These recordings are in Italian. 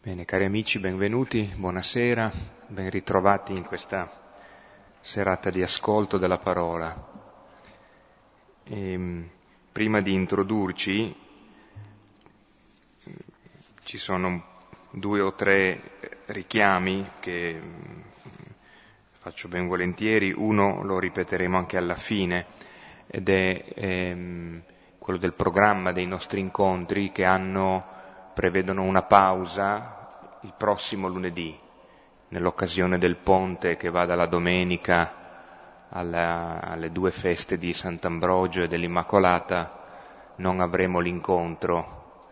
Bene, cari amici, benvenuti, buonasera, ben ritrovati in questa serata di ascolto della parola. E, ehm, prima di introdurci, ci sono due o tre richiami che mm, faccio ben volentieri, uno lo ripeteremo anche alla fine, ed è ehm, quello del programma dei nostri incontri che hanno prevedono una pausa il prossimo lunedì, nell'occasione del ponte che va dalla domenica alla, alle due feste di Sant'Ambrogio e dell'Immacolata, non avremo l'incontro.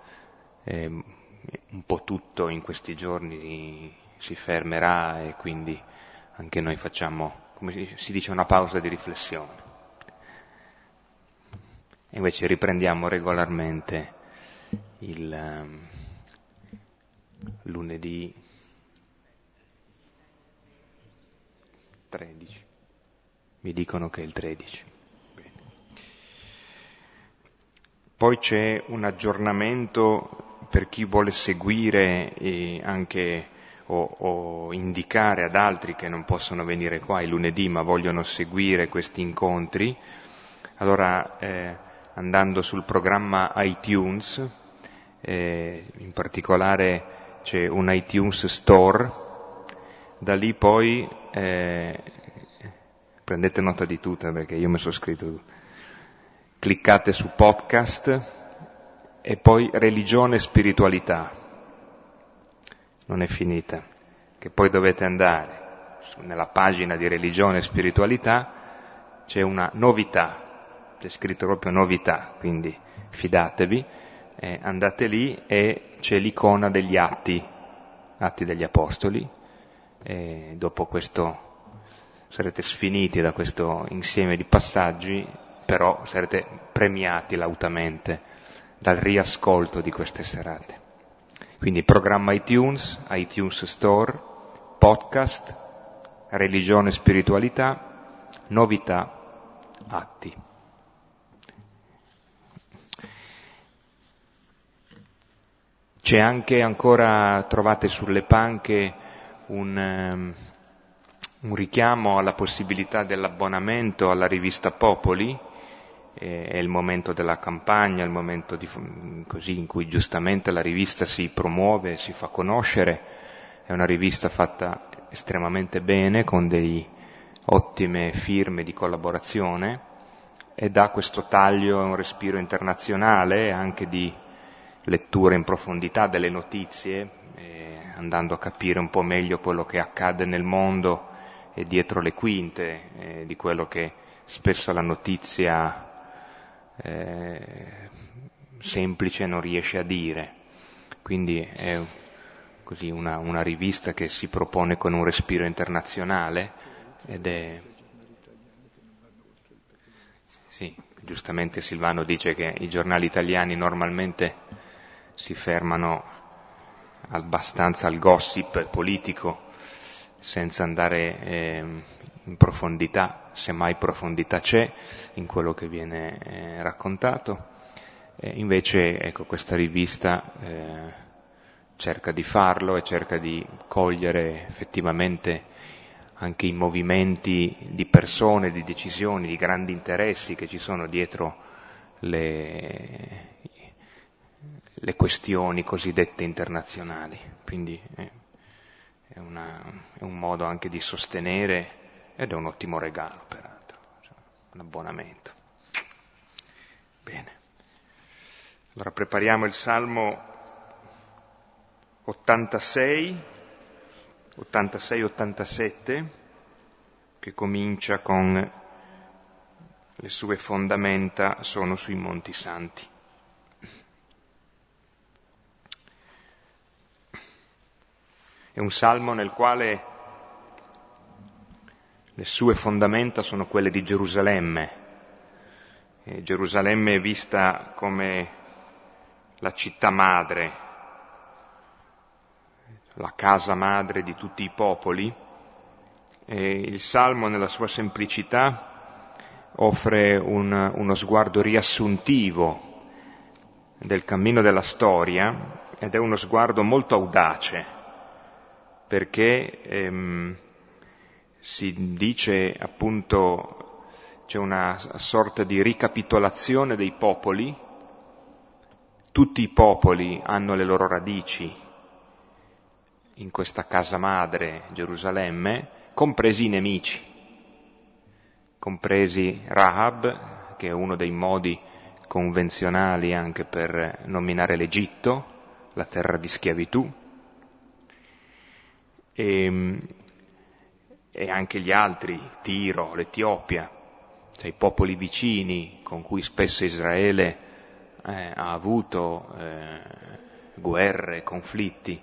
Eh, un po' tutto in questi giorni si fermerà e quindi anche noi facciamo, come si dice, una pausa di riflessione. E invece riprendiamo regolarmente il, ehm, lunedì 13. Mi dicono che è il 13. Bene. Poi c'è un aggiornamento per chi vuole seguire anche o, o, indicare ad altri che non possono venire qua il lunedì ma vogliono seguire questi incontri. Allora, eh, andando sul programma iTunes, eh, in particolare c'è un iTunes Store, da lì poi eh, prendete nota di tutto perché io mi sono scritto, cliccate su podcast e poi religione e spiritualità, non è finita, che poi dovete andare nella pagina di religione e spiritualità, c'è una novità, c'è scritto proprio novità, quindi fidatevi, eh, andate lì e c'è l'icona degli atti, atti degli apostoli, e dopo questo sarete sfiniti da questo insieme di passaggi, però sarete premiati lautamente dal riascolto di queste serate. Quindi programma iTunes, iTunes Store, podcast, religione e spiritualità, novità, atti. C'è anche ancora, trovate sulle panche, un, um, un richiamo alla possibilità dell'abbonamento alla rivista Popoli, eh, è il momento della campagna, il momento di, così, in cui giustamente la rivista si promuove, si fa conoscere, è una rivista fatta estremamente bene, con delle ottime firme di collaborazione e dà questo taglio un respiro internazionale anche di lettura in profondità delle notizie, eh, andando a capire un po' meglio quello che accade nel mondo e dietro le quinte eh, di quello che spesso la notizia eh, semplice non riesce a dire. Quindi è così una, una rivista che si propone con un respiro internazionale ed è sì, giustamente Silvano dice che i giornali italiani normalmente si fermano abbastanza al gossip politico senza andare eh, in profondità, se mai profondità c'è in quello che viene eh, raccontato. E invece ecco, questa rivista eh, cerca di farlo e cerca di cogliere effettivamente anche i movimenti di persone, di decisioni, di grandi interessi che ci sono dietro le, le questioni cosiddette internazionali. Quindi è, una, è, un modo anche di sostenere ed è un ottimo regalo, peraltro, cioè, un abbonamento. Bene. Allora prepariamo il Salmo 86, 86-87, che comincia con le sue fondamenta sono sui monti santi. È un salmo nel quale le sue fondamenta sono quelle di Gerusalemme. E Gerusalemme è vista come la città madre, la casa madre di tutti i popoli. E il salmo nella sua semplicità offre un, uno sguardo riassuntivo del cammino della storia ed è uno sguardo molto audace, perché ehm, si dice appunto, c'è una sorta di ricapitolazione dei popoli, tutti i popoli hanno le loro radici in questa casa madre, Gerusalemme, compresi i nemici, compresi Rahab, che è uno dei modi convenzionali anche per nominare l'Egitto, la terra di schiavitù, e, e anche gli altri, Tiro, l'Etiopia, cioè i popoli vicini con cui spesso Israele eh, ha avuto eh, guerre, conflitti,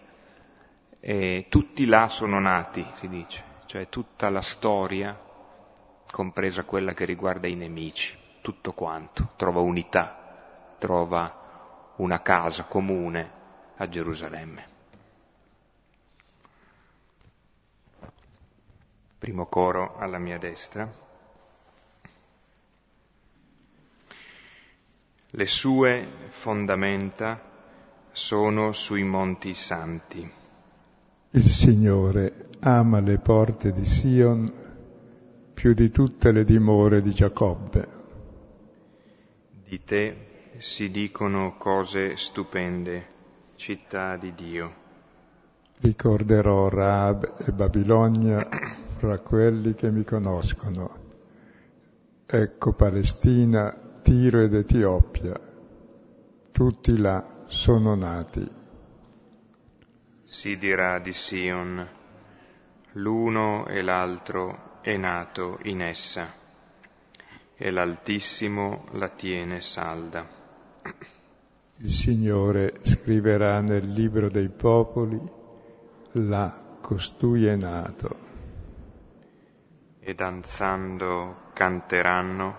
e tutti là sono nati, si dice, cioè tutta la storia, compresa quella che riguarda i nemici tutto quanto, trova unità, trova una casa comune a Gerusalemme. Primo coro alla mia destra. Le sue fondamenta sono sui monti santi. Il Signore ama le porte di Sion più di tutte le dimore di Giacobbe. Di te si dicono cose stupende, città di Dio. Ricorderò Raab e Babilonia fra quelli che mi conoscono. Ecco Palestina, Tiro ed Etiopia. Tutti là sono nati. Si dirà di Sion, l'uno e l'altro è nato in essa e l'Altissimo la tiene salda. Il Signore scriverà nel libro dei popoli, là costui è nato. E danzando canteranno,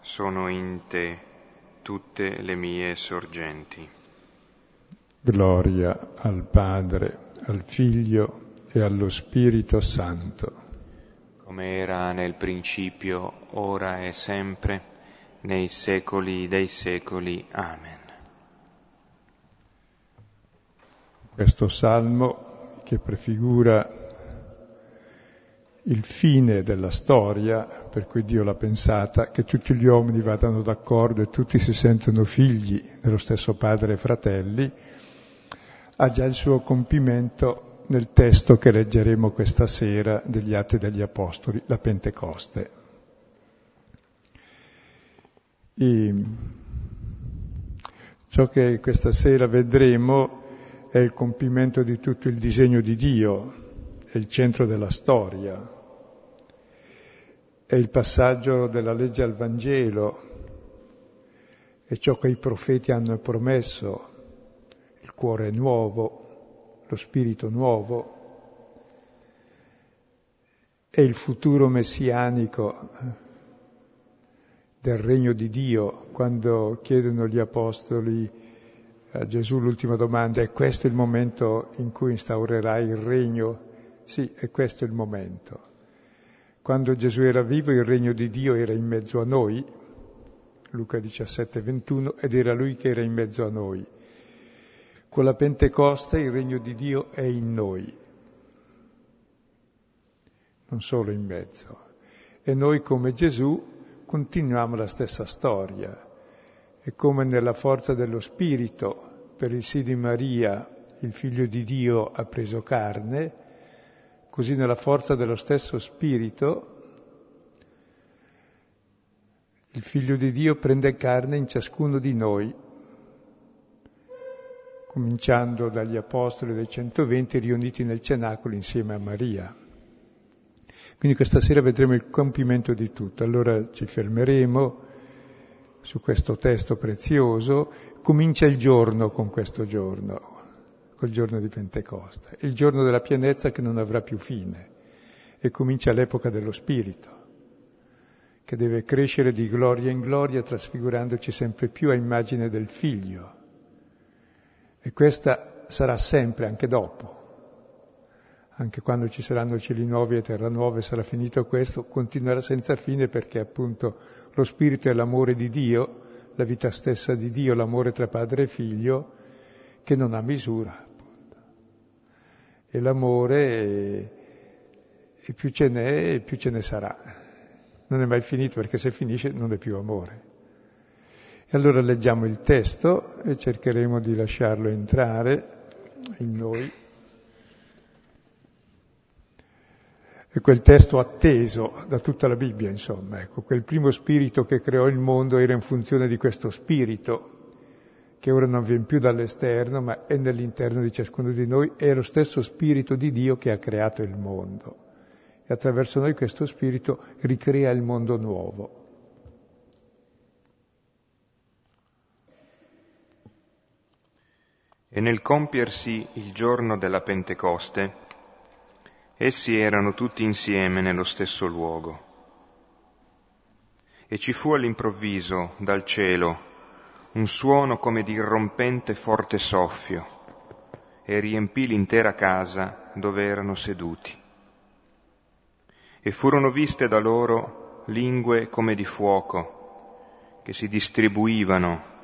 sono in te tutte le mie sorgenti. Gloria al Padre, al Figlio e allo Spirito Santo come era nel principio, ora e sempre, nei secoli dei secoli. Amen. Questo salmo che prefigura il fine della storia, per cui Dio l'ha pensata, che tutti gli uomini vadano d'accordo e tutti si sentono figli dello stesso padre e fratelli, ha già il suo compimento nel testo che leggeremo questa sera degli Atti degli Apostoli, la Pentecoste. E ciò che questa sera vedremo è il compimento di tutto il disegno di Dio, è il centro della storia, è il passaggio della legge al Vangelo, è ciò che i profeti hanno promesso, il cuore nuovo, lo spirito nuovo e il futuro messianico del regno di Dio, quando chiedono gli apostoli a Gesù l'ultima domanda, è questo il momento in cui instaurerai il regno? Sì, è questo il momento. Quando Gesù era vivo il regno di Dio era in mezzo a noi, Luca 17, 21, ed era lui che era in mezzo a noi. Con la Pentecoste il regno di Dio è in noi, non solo in mezzo. E noi come Gesù continuiamo la stessa storia. E come nella forza dello Spirito, per il sì di Maria, il figlio di Dio ha preso carne, così nella forza dello stesso Spirito il figlio di Dio prende carne in ciascuno di noi cominciando dagli apostoli dei 120 riuniti nel cenacolo insieme a Maria. Quindi questa sera vedremo il compimento di tutto. Allora ci fermeremo su questo testo prezioso. Comincia il giorno con questo giorno, col giorno di Pentecoste, il giorno della pienezza che non avrà più fine. E comincia l'epoca dello Spirito, che deve crescere di gloria in gloria, trasfigurandoci sempre più a immagine del Figlio e questa sarà sempre, anche dopo. Anche quando ci saranno cieli nuovi e terra nuove, sarà finito questo, continuerà senza fine perché appunto lo spirito è l'amore di Dio, la vita stessa di Dio, l'amore tra padre e figlio, che non ha misura. E l'amore, e più ce n'è, e più ce ne sarà. Non è mai finito perché se finisce non è più amore. E allora leggiamo il testo e cercheremo di lasciarlo entrare in noi. È quel testo atteso da tutta la Bibbia, insomma, ecco, quel primo spirito che creò il mondo era in funzione di questo spirito, che ora non viene più dall'esterno, ma è nell'interno di ciascuno di noi, è lo stesso spirito di Dio che ha creato il mondo. E attraverso noi questo spirito ricrea il mondo nuovo. E nel compiersi il giorno della Pentecoste, Essi erano tutti insieme nello stesso luogo. E ci fu all'improvviso dal cielo un suono come di irrompente forte soffio e riempì l'intera casa dove erano seduti. E furono viste da loro lingue come di fuoco che si distribuivano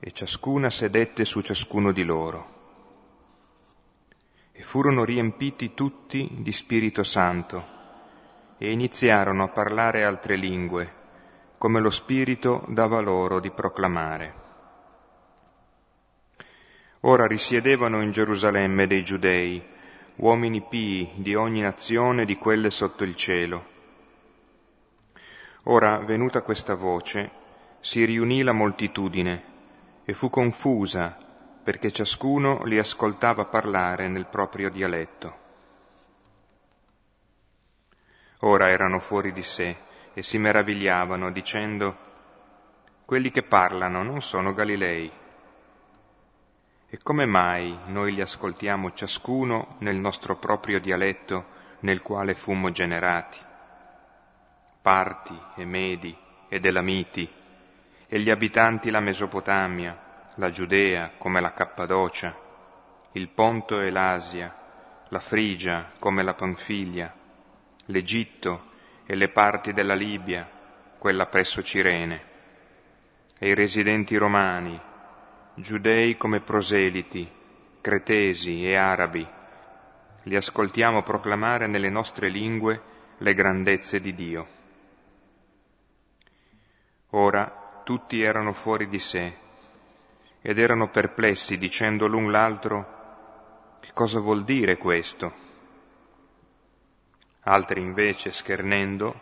e ciascuna sedette su ciascuno di loro e furono riempiti tutti di Spirito Santo e iniziarono a parlare altre lingue, come lo Spirito dava loro di proclamare. Ora risiedevano in Gerusalemme dei giudei, uomini pii di ogni nazione di quelle sotto il cielo. Ora, venuta questa voce, si riunì la moltitudine e fu confusa perché ciascuno li ascoltava parlare nel proprio dialetto. Ora erano fuori di sé e si meravigliavano dicendo, quelli che parlano non sono Galilei. E come mai noi li ascoltiamo ciascuno nel nostro proprio dialetto nel quale fummo generati? Parti e Medi ed Elamiti e gli abitanti la Mesopotamia, la Giudea come la Cappadocia, il Ponto e l'Asia, la Frigia come la Panfilia, l'Egitto e le parti della Libia, quella presso Cirene, e i residenti romani, giudei come proseliti, cretesi e arabi, li ascoltiamo proclamare nelle nostre lingue le grandezze di Dio. Ora tutti erano fuori di sé ed erano perplessi dicendo l'un l'altro che cosa vuol dire questo? Altri invece, schernendo,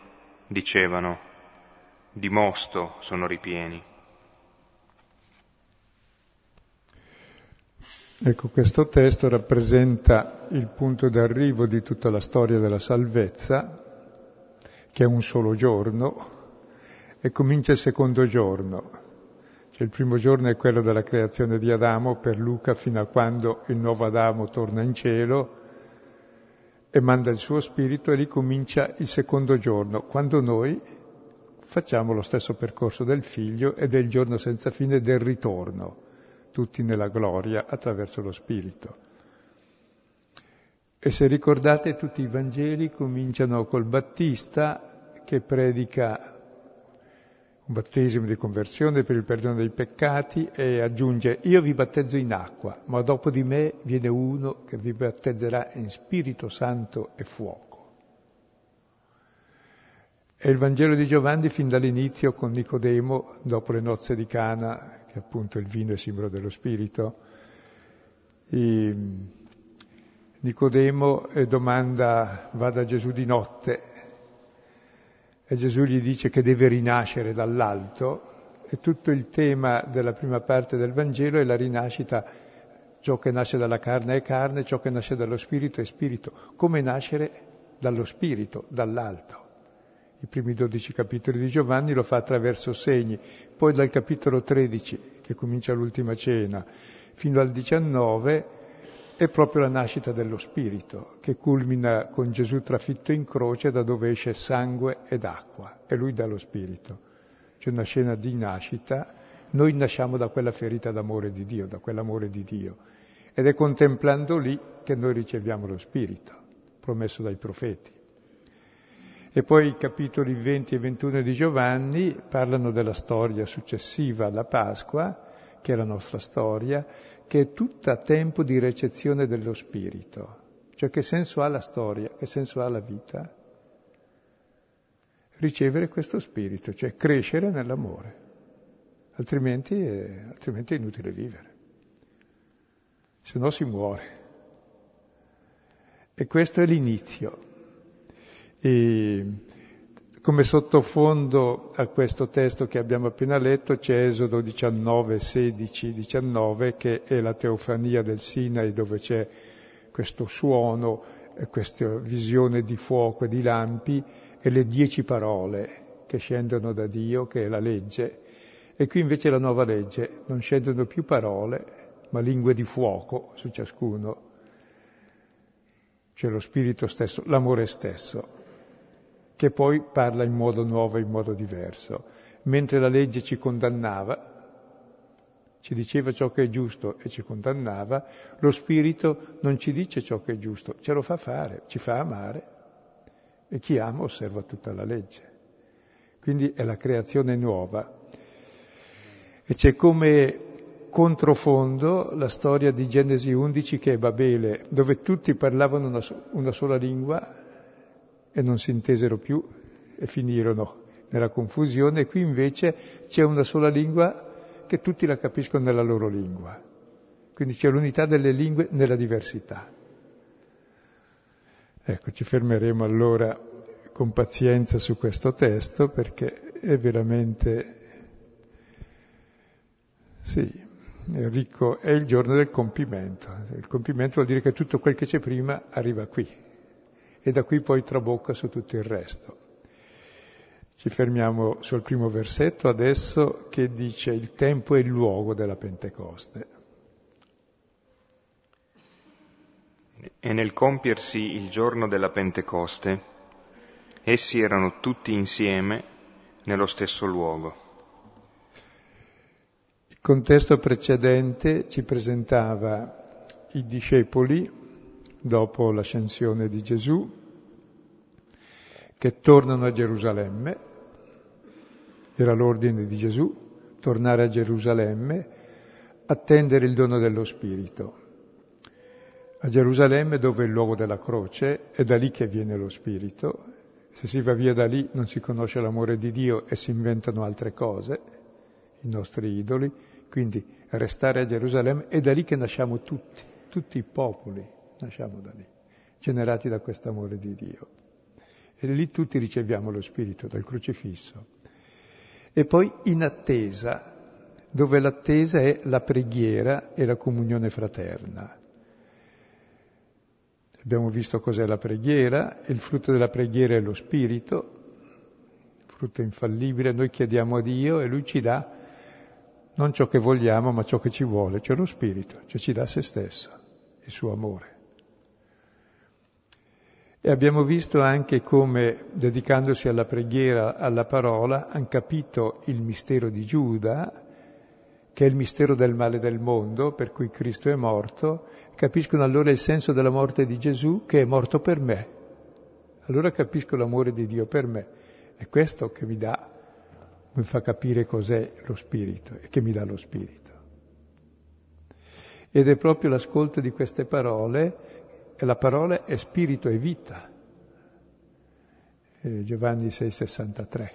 dicevano di mosto sono ripieni. Ecco, questo testo rappresenta il punto d'arrivo di tutta la storia della salvezza, che è un solo giorno, e comincia il secondo giorno, cioè il primo giorno è quello della creazione di Adamo per Luca fino a quando il nuovo Adamo torna in cielo e manda il suo spirito e ricomincia il secondo giorno, quando noi facciamo lo stesso percorso del figlio ed è il giorno senza fine del ritorno, tutti nella gloria attraverso lo spirito. E se ricordate tutti i Vangeli cominciano col Battista che predica un battesimo di conversione per il perdono dei peccati e aggiunge io vi battezzo in acqua, ma dopo di me viene uno che vi battezzerà in Spirito Santo e fuoco. E il Vangelo di Giovanni fin dall'inizio con Nicodemo, dopo le nozze di Cana, che appunto il vino è simbolo dello Spirito, Nicodemo domanda, va da Gesù di notte e Gesù gli dice che deve rinascere dall'alto e tutto il tema della prima parte del Vangelo è la rinascita, ciò che nasce dalla carne è carne, ciò che nasce dallo spirito è spirito, come nascere dallo spirito, dall'alto. I primi dodici capitoli di Giovanni lo fa attraverso segni, poi dal capitolo 13, che comincia l'ultima cena, fino al 19 è proprio la nascita dello Spirito, che culmina con Gesù trafitto in croce da dove esce sangue ed acqua, e lui dà lo Spirito. C'è una scena di nascita, noi nasciamo da quella ferita d'amore di Dio, da quell'amore di Dio, ed è contemplando lì che noi riceviamo lo Spirito, promesso dai profeti. E poi i capitoli 20 e 21 di Giovanni parlano della storia successiva alla Pasqua, che è la nostra storia, che è tutta tempo di recezione dello Spirito. Cioè che senso ha la storia, che senso ha la vita? Ricevere questo Spirito, cioè crescere nell'amore, altrimenti è, altrimenti è inutile vivere, se no si muore. E questo è l'inizio. E come sottofondo a questo testo che abbiamo appena letto c'è Esodo 19, 16, 19, che è la teofania del Sinai, dove c'è questo suono, questa visione di fuoco e di lampi e le dieci parole che scendono da Dio, che è la legge. E qui invece la nuova legge, non scendono più parole, ma lingue di fuoco su ciascuno. C'è lo spirito stesso, l'amore stesso che poi parla in modo nuovo, in modo diverso. Mentre la legge ci condannava, ci diceva ciò che è giusto e ci condannava, lo Spirito non ci dice ciò che è giusto, ce lo fa fare, ci fa amare e chi ama osserva tutta la legge. Quindi è la creazione nuova. E c'è come controfondo la storia di Genesi 11 che è Babele, dove tutti parlavano una, una sola lingua e non si intesero più e finirono nella confusione. Qui invece c'è una sola lingua che tutti la capiscono nella loro lingua. Quindi c'è l'unità delle lingue nella diversità. Ecco, ci fermeremo allora con pazienza su questo testo perché è veramente, sì, è ricco, è il giorno del compimento. Il compimento vuol dire che tutto quel che c'è prima arriva qui, e da qui poi trabocca su tutto il resto. Ci fermiamo sul primo versetto adesso che dice il tempo e il luogo della Pentecoste. E nel compiersi il giorno della Pentecoste, essi erano tutti insieme nello stesso luogo. Il contesto precedente ci presentava i discepoli dopo l'ascensione di Gesù, che tornano a Gerusalemme, era l'ordine di Gesù, tornare a Gerusalemme, attendere il dono dello Spirito. A Gerusalemme dove è il luogo della croce, è da lì che viene lo Spirito. Se si va via da lì non si conosce l'amore di Dio e si inventano altre cose, i nostri idoli. Quindi restare a Gerusalemme è da lì che nasciamo tutti, tutti i popoli, nasciamo da lì, generati da questo amore di Dio. E lì tutti riceviamo lo Spirito dal crocifisso. E poi in attesa, dove l'attesa è la preghiera e la comunione fraterna. Abbiamo visto cos'è la preghiera, il frutto della preghiera è lo Spirito, frutto infallibile, noi chiediamo a Dio e Lui ci dà non ciò che vogliamo, ma ciò che ci vuole, cioè lo Spirito, cioè ci dà se stesso, il suo amore. E abbiamo visto anche come, dedicandosi alla preghiera, alla parola, hanno capito il mistero di Giuda, che è il mistero del male del mondo, per cui Cristo è morto, capiscono allora il senso della morte di Gesù, che è morto per me. Allora capisco l'amore di Dio per me. È questo che mi dà, mi fa capire cos'è lo Spirito e che mi dà lo Spirito. Ed è proprio l'ascolto di queste parole e la parola è spirito e vita. Eh, Giovanni 6,63.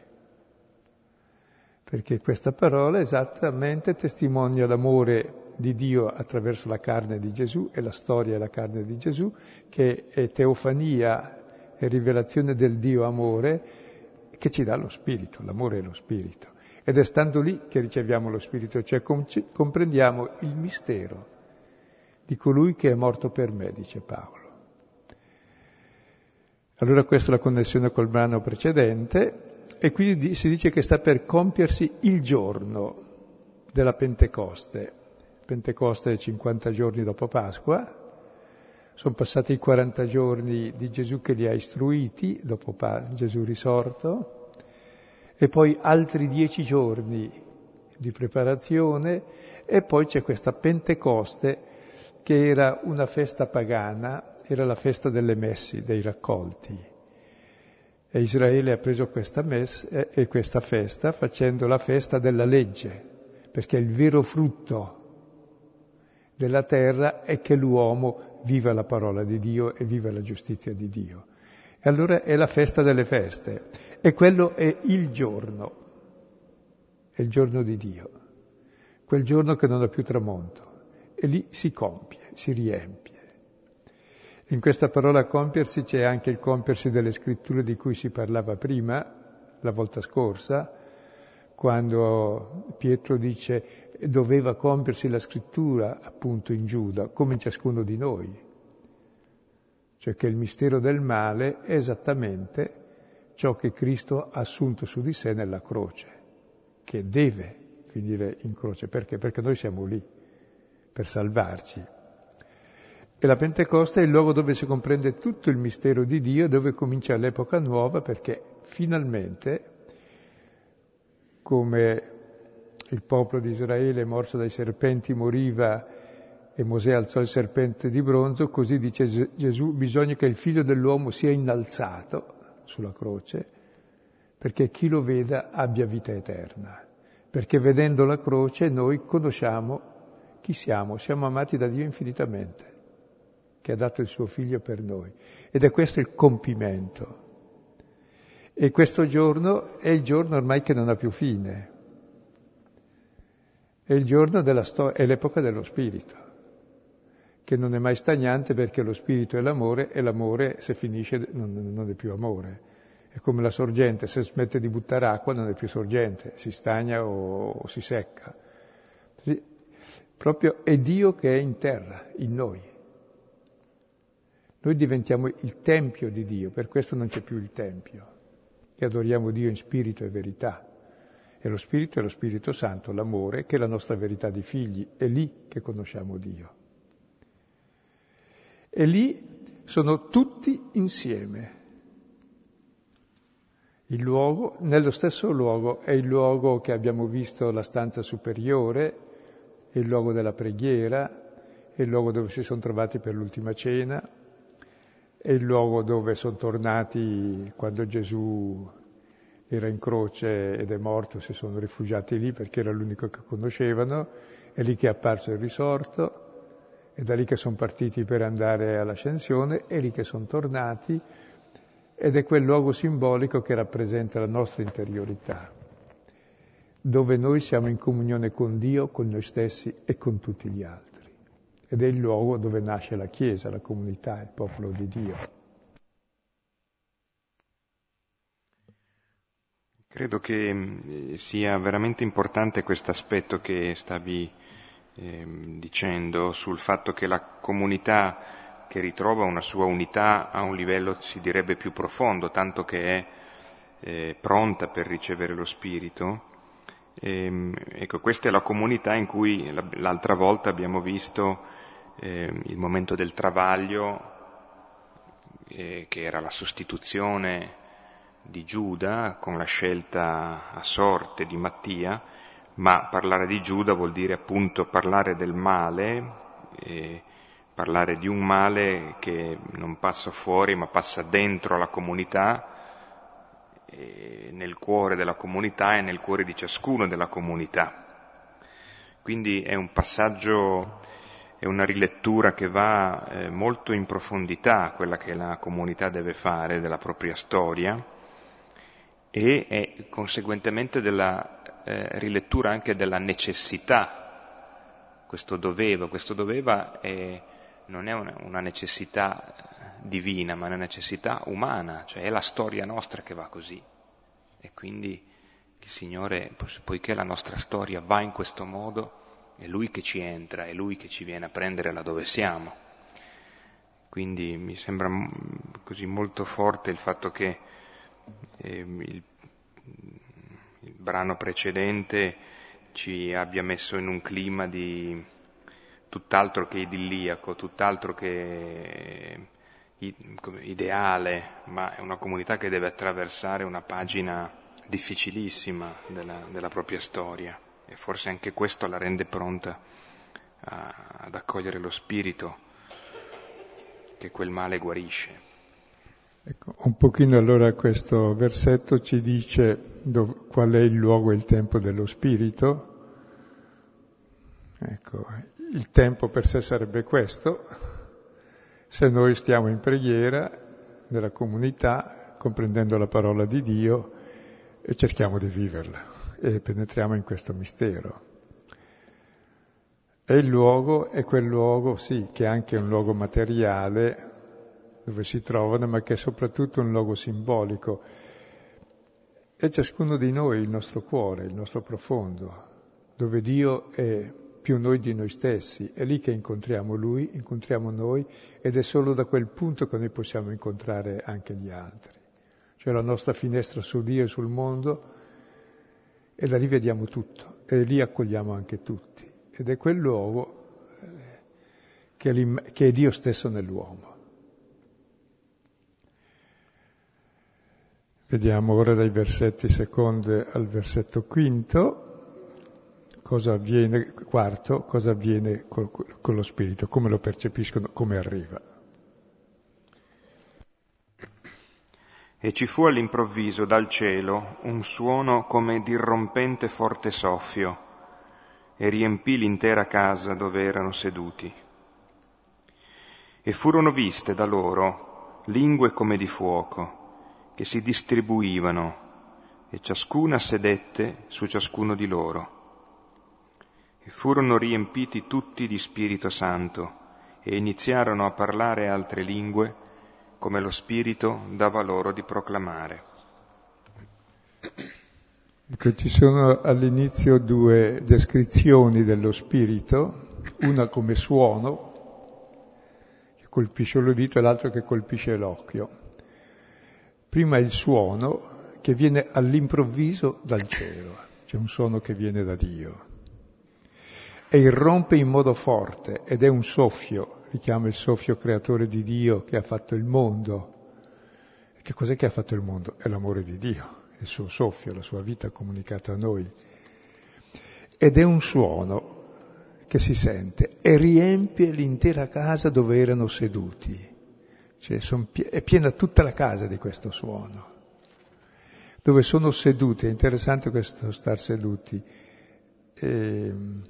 Perché questa parola esattamente testimonia l'amore di Dio attraverso la carne di Gesù e la storia e la carne di Gesù, che è teofania e rivelazione del Dio amore che ci dà lo spirito, l'amore è lo spirito. Ed è stando lì che riceviamo lo spirito, cioè comprendiamo il mistero di colui che è morto per me, dice Paolo. Allora questa è la connessione col brano precedente e quindi si dice che sta per compiersi il giorno della Pentecoste. Pentecoste è 50 giorni dopo Pasqua, sono passati i 40 giorni di Gesù che li ha istruiti, dopo Gesù risorto, e poi altri dieci giorni di preparazione e poi c'è questa Pentecoste che era una festa pagana, era la festa delle messi, dei raccolti. E Israele ha preso questa messa e questa festa facendo la festa della legge, perché il vero frutto della terra è che l'uomo viva la parola di Dio e viva la giustizia di Dio. E allora è la festa delle feste e quello è il giorno, è il giorno di Dio, quel giorno che non ha più tramonto e lì si compie, si riempie. In questa parola compiersi c'è anche il compiersi delle scritture di cui si parlava prima, la volta scorsa, quando Pietro dice doveva compiersi la scrittura appunto in Giuda, come in ciascuno di noi. Cioè che il mistero del male è esattamente ciò che Cristo ha assunto su di sé nella croce, che deve finire in croce. Perché? Perché noi siamo lì per salvarci. E la Pentecoste è il luogo dove si comprende tutto il mistero di Dio, dove comincia l'epoca nuova, perché finalmente, come il popolo di Israele morso dai serpenti moriva e Mosè alzò il serpente di bronzo, così dice Gesù, bisogna che il figlio dell'uomo sia innalzato sulla croce, perché chi lo veda abbia vita eterna. Perché vedendo la croce noi conosciamo chi siamo, siamo amati da Dio infinitamente, che ha dato il suo figlio per noi. Ed è questo il compimento. E questo giorno è il giorno ormai che non ha più fine, è il giorno della storia, è l'epoca dello spirito, che non è mai stagnante perché lo spirito è l'amore e l'amore se finisce non, non è più amore. È come la sorgente, se smette di buttare acqua non è più sorgente, si stagna o, o si secca. Proprio è Dio che è in terra, in noi. Noi diventiamo il tempio di Dio, per questo non c'è più il tempio, che adoriamo Dio in spirito e verità. E lo Spirito è lo Spirito Santo, l'amore, che è la nostra verità di figli. È lì che conosciamo Dio. E lì sono tutti insieme. Il luogo, nello stesso luogo, è il luogo che abbiamo visto, la stanza superiore, è il luogo della preghiera, è il luogo dove si sono trovati per l'ultima cena, è il luogo dove sono tornati quando Gesù era in croce ed è morto, si sono rifugiati lì perché era l'unico che conoscevano, è lì che è apparso il risorto, è da lì che sono partiti per andare all'ascensione, è lì che sono tornati ed è quel luogo simbolico che rappresenta la nostra interiorità, dove noi siamo in comunione con Dio, con noi stessi e con tutti gli altri. Ed è il luogo dove nasce la Chiesa, la comunità, il popolo di Dio. Credo che mm, sia veramente importante questo aspetto che stavi eh, dicendo sul fatto che la comunità che ritrova una sua unità a un livello, si direbbe, più profondo, tanto che è eh, pronta per ricevere lo Spirito. Ehm, ecco, questa è la comunità in cui l'altra volta abbiamo visto eh, il momento del travaglio, eh, che era la sostituzione di Giuda con la scelta a sorte di Mattia, ma parlare di Giuda vuol dire appunto parlare del male, eh, parlare di un male che non passa fuori ma passa dentro la comunità, nel cuore della comunità e nel cuore di ciascuno della comunità. Quindi è un passaggio, è una rilettura che va eh, molto in profondità quella che la comunità deve fare della propria storia e è conseguentemente della eh, rilettura anche della necessità. Questo doveva, questo doveva è, non è una, una necessità divina, ma una necessità umana, cioè è la storia nostra che va così. E quindi il Signore, poiché la nostra storia va in questo modo, è Lui che ci entra, è Lui che ci viene a prendere là dove siamo. Quindi mi sembra così molto forte il fatto che eh, il, il brano precedente ci abbia messo in un clima di tutt'altro che idilliaco, tutt'altro che ideale, ma è una comunità che deve attraversare una pagina difficilissima della, della propria storia e forse anche questo la rende pronta a, ad accogliere lo spirito che quel male guarisce. Ecco, un pochino allora questo versetto ci dice dove, qual è il luogo e il tempo dello Spirito. Ecco, il tempo per sé sarebbe questo, se noi stiamo in preghiera nella comunità, comprendendo la parola di Dio e cerchiamo di viverla e penetriamo in questo mistero. E il luogo è quel luogo, sì, che è anche un luogo materiale dove si trovano, ma che è soprattutto un luogo simbolico. È ciascuno di noi il nostro cuore, il nostro profondo, dove Dio è più noi di noi stessi. È lì che incontriamo Lui, incontriamo noi ed è solo da quel punto che noi possiamo incontrare anche gli altri. Cioè la nostra finestra su Dio e sul mondo e da lì vediamo tutto e lì accogliamo anche tutti. Ed è quel luogo eh, che è, che è Dio stesso nell'uomo. Vediamo ora dai versetti secondo al versetto quinto cosa avviene, quarto, cosa avviene con, con lo spirito, come lo percepiscono, come arriva. E ci fu all'improvviso dal cielo un suono come d'irrompente forte soffio e riempì l'intera casa dove erano seduti. E furono viste da loro lingue come di fuoco, che si distribuivano, e ciascuna sedette su ciascuno di loro e furono riempiti tutti di Spirito Santo e iniziarono a parlare altre lingue come lo Spirito dava loro di proclamare. Ecco, ci sono all'inizio due descrizioni dello Spirito, una come suono, che colpisce l'udito, e l'altra che colpisce l'occhio. Prima il suono che viene all'improvviso dal cielo, c'è un suono che viene da Dio e irrompe in modo forte ed è un soffio, richiama il soffio creatore di Dio che ha fatto il mondo. E che cos'è che ha fatto il mondo? È l'amore di Dio, il suo soffio, la sua vita comunicata a noi. Ed è un suono che si sente e riempie l'intera casa dove erano seduti. Cioè pie- è piena tutta la casa di questo suono. Dove sono seduti, è interessante questo star seduti. Ehm,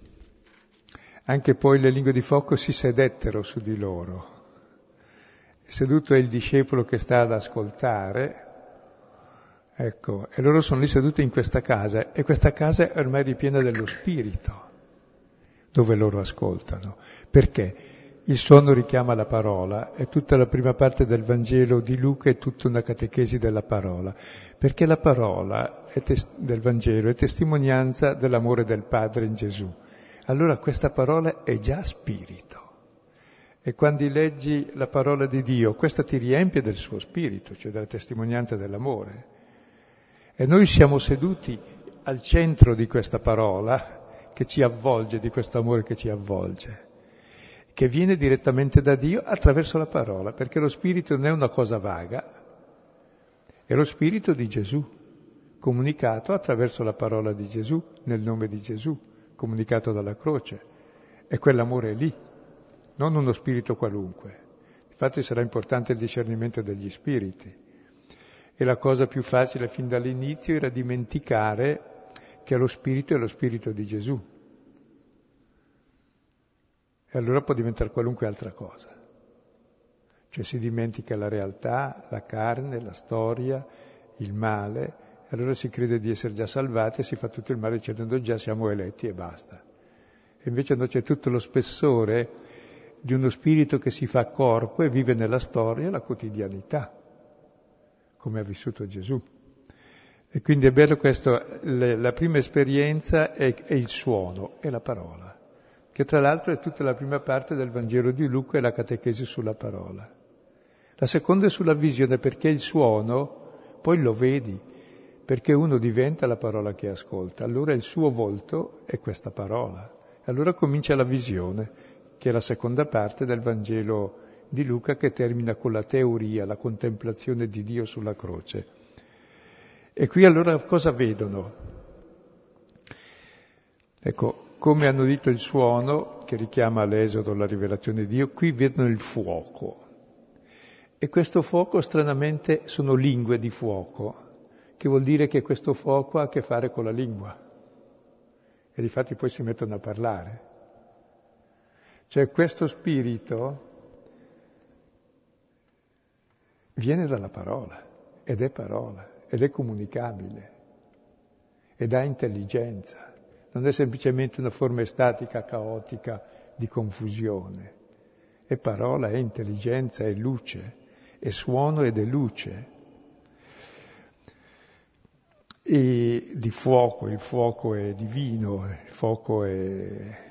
anche poi le lingue di fuoco si sedettero su di loro. Seduto è il discepolo che sta ad ascoltare, ecco, e loro sono lì seduti in questa casa, e questa casa è ormai ripiena dello spirito, dove loro ascoltano. Perché? Il suono richiama la parola e tutta la prima parte del Vangelo di Luca è tutta una catechesi della parola, perché la parola tes- del Vangelo è testimonianza dell'amore del Padre in Gesù allora questa parola è già spirito. E quando leggi la parola di Dio, questa ti riempie del suo spirito, cioè della testimonianza dell'amore. E noi siamo seduti al centro di questa parola che ci avvolge, di questo amore che ci avvolge, che viene direttamente da Dio attraverso la parola, perché lo spirito non è una cosa vaga, è lo spirito di Gesù, comunicato attraverso la parola di Gesù, nel nome di Gesù comunicato dalla croce. E quell'amore è lì, non uno spirito qualunque. Infatti sarà importante il discernimento degli spiriti. E la cosa più facile fin dall'inizio era dimenticare che lo spirito è lo spirito di Gesù. E allora può diventare qualunque altra cosa. Cioè si dimentica la realtà, la carne, la storia, il male, allora si crede di essere già salvati e si fa tutto il male dicendo già siamo eletti e basta. E invece no, c'è tutto lo spessore di uno spirito che si fa corpo e vive nella storia la quotidianità, come ha vissuto Gesù. E quindi è bello questo, le, la prima esperienza è, è, il suono, è la parola, che tra l'altro è tutta la prima parte del Vangelo di Luca e la catechesi sulla parola. La seconda è sulla visione, perché il suono poi lo vedi, perché uno diventa la parola che ascolta, allora il suo volto è questa parola. Allora comincia la visione, che è la seconda parte del Vangelo di Luca che termina con la teoria, la contemplazione di Dio sulla croce. E qui allora cosa vedono? Ecco, come hanno udito il suono che richiama all'esodo la rivelazione di Dio, qui vedono il fuoco. E questo fuoco stranamente sono lingue di fuoco che vuol dire che questo fuoco ha a che fare con la lingua. E difatti poi si mettono a parlare. Cioè questo spirito viene dalla parola ed è parola ed è comunicabile ed ha intelligenza, non è semplicemente una forma estatica, caotica di confusione, è parola, è intelligenza, è luce, è suono ed è luce. E di fuoco, il fuoco è divino, il fuoco è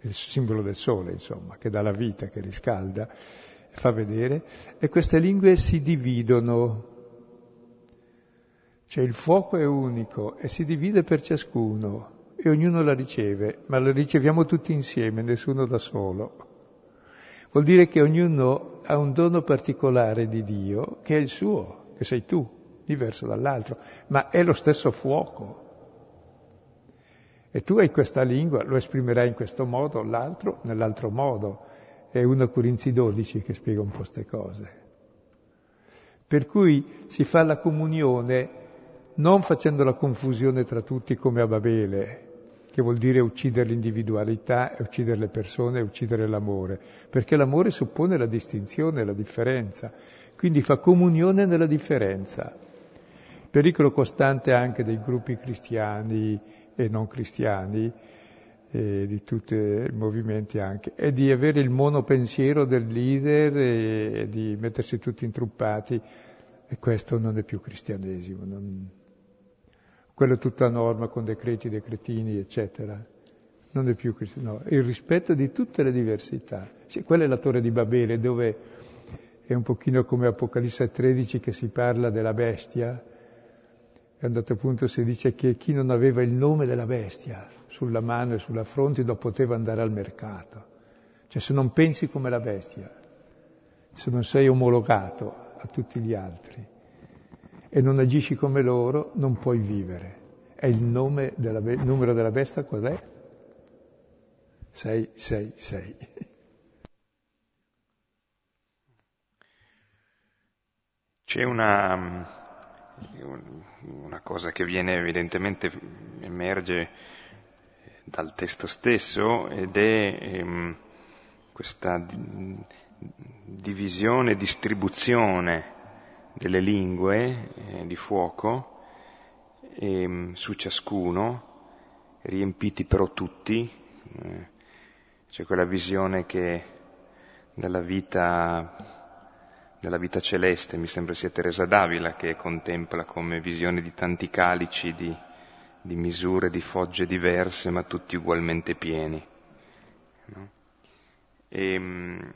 il simbolo del sole, insomma, che dà la vita, che riscalda, fa vedere, e queste lingue si dividono. Cioè il fuoco è unico e si divide per ciascuno e ognuno la riceve, ma la riceviamo tutti insieme, nessuno da solo. Vuol dire che ognuno ha un dono particolare di Dio che è il suo, che sei tu, diverso dall'altro, ma è lo stesso fuoco. E tu hai questa lingua, lo esprimerai in questo modo, l'altro nell'altro modo. È 1 Corinzi 12 che spiega un po' queste cose. Per cui si fa la comunione non facendo la confusione tra tutti come a Babele, che vuol dire uccidere l'individualità, uccidere le persone, uccidere l'amore, perché l'amore suppone la distinzione, la differenza, quindi fa comunione nella differenza. Pericolo costante anche dei gruppi cristiani e non cristiani, e di tutti i movimenti anche, è di avere il monopensiero del leader e, e di mettersi tutti intruppati e questo non è più cristianesimo, non... quello è tutta norma con decreti, decretini, eccetera. Non è più cristianesimo, il rispetto di tutte le diversità. Sì, quella è la torre di Babele dove è un pochino come Apocalisse 13 che si parla della bestia, e a un dato punto si dice che chi non aveva il nome della bestia sulla mano e sulla fronte non poteva andare al mercato. Cioè se non pensi come la bestia, se non sei omologato a tutti gli altri e non agisci come loro, non puoi vivere. E il nome della be- numero della bestia qual è? 666. C'è una una cosa che viene evidentemente, emerge dal testo stesso ed è ehm, questa divisione, distribuzione delle lingue eh, di fuoco ehm, su ciascuno, riempiti però tutti, eh, c'è quella visione che dalla vita della vita celeste, mi sembra sia Teresa d'Avila che contempla come visione di tanti calici, di, di misure, di fogge diverse, ma tutti ugualmente pieni. No? E, ehm,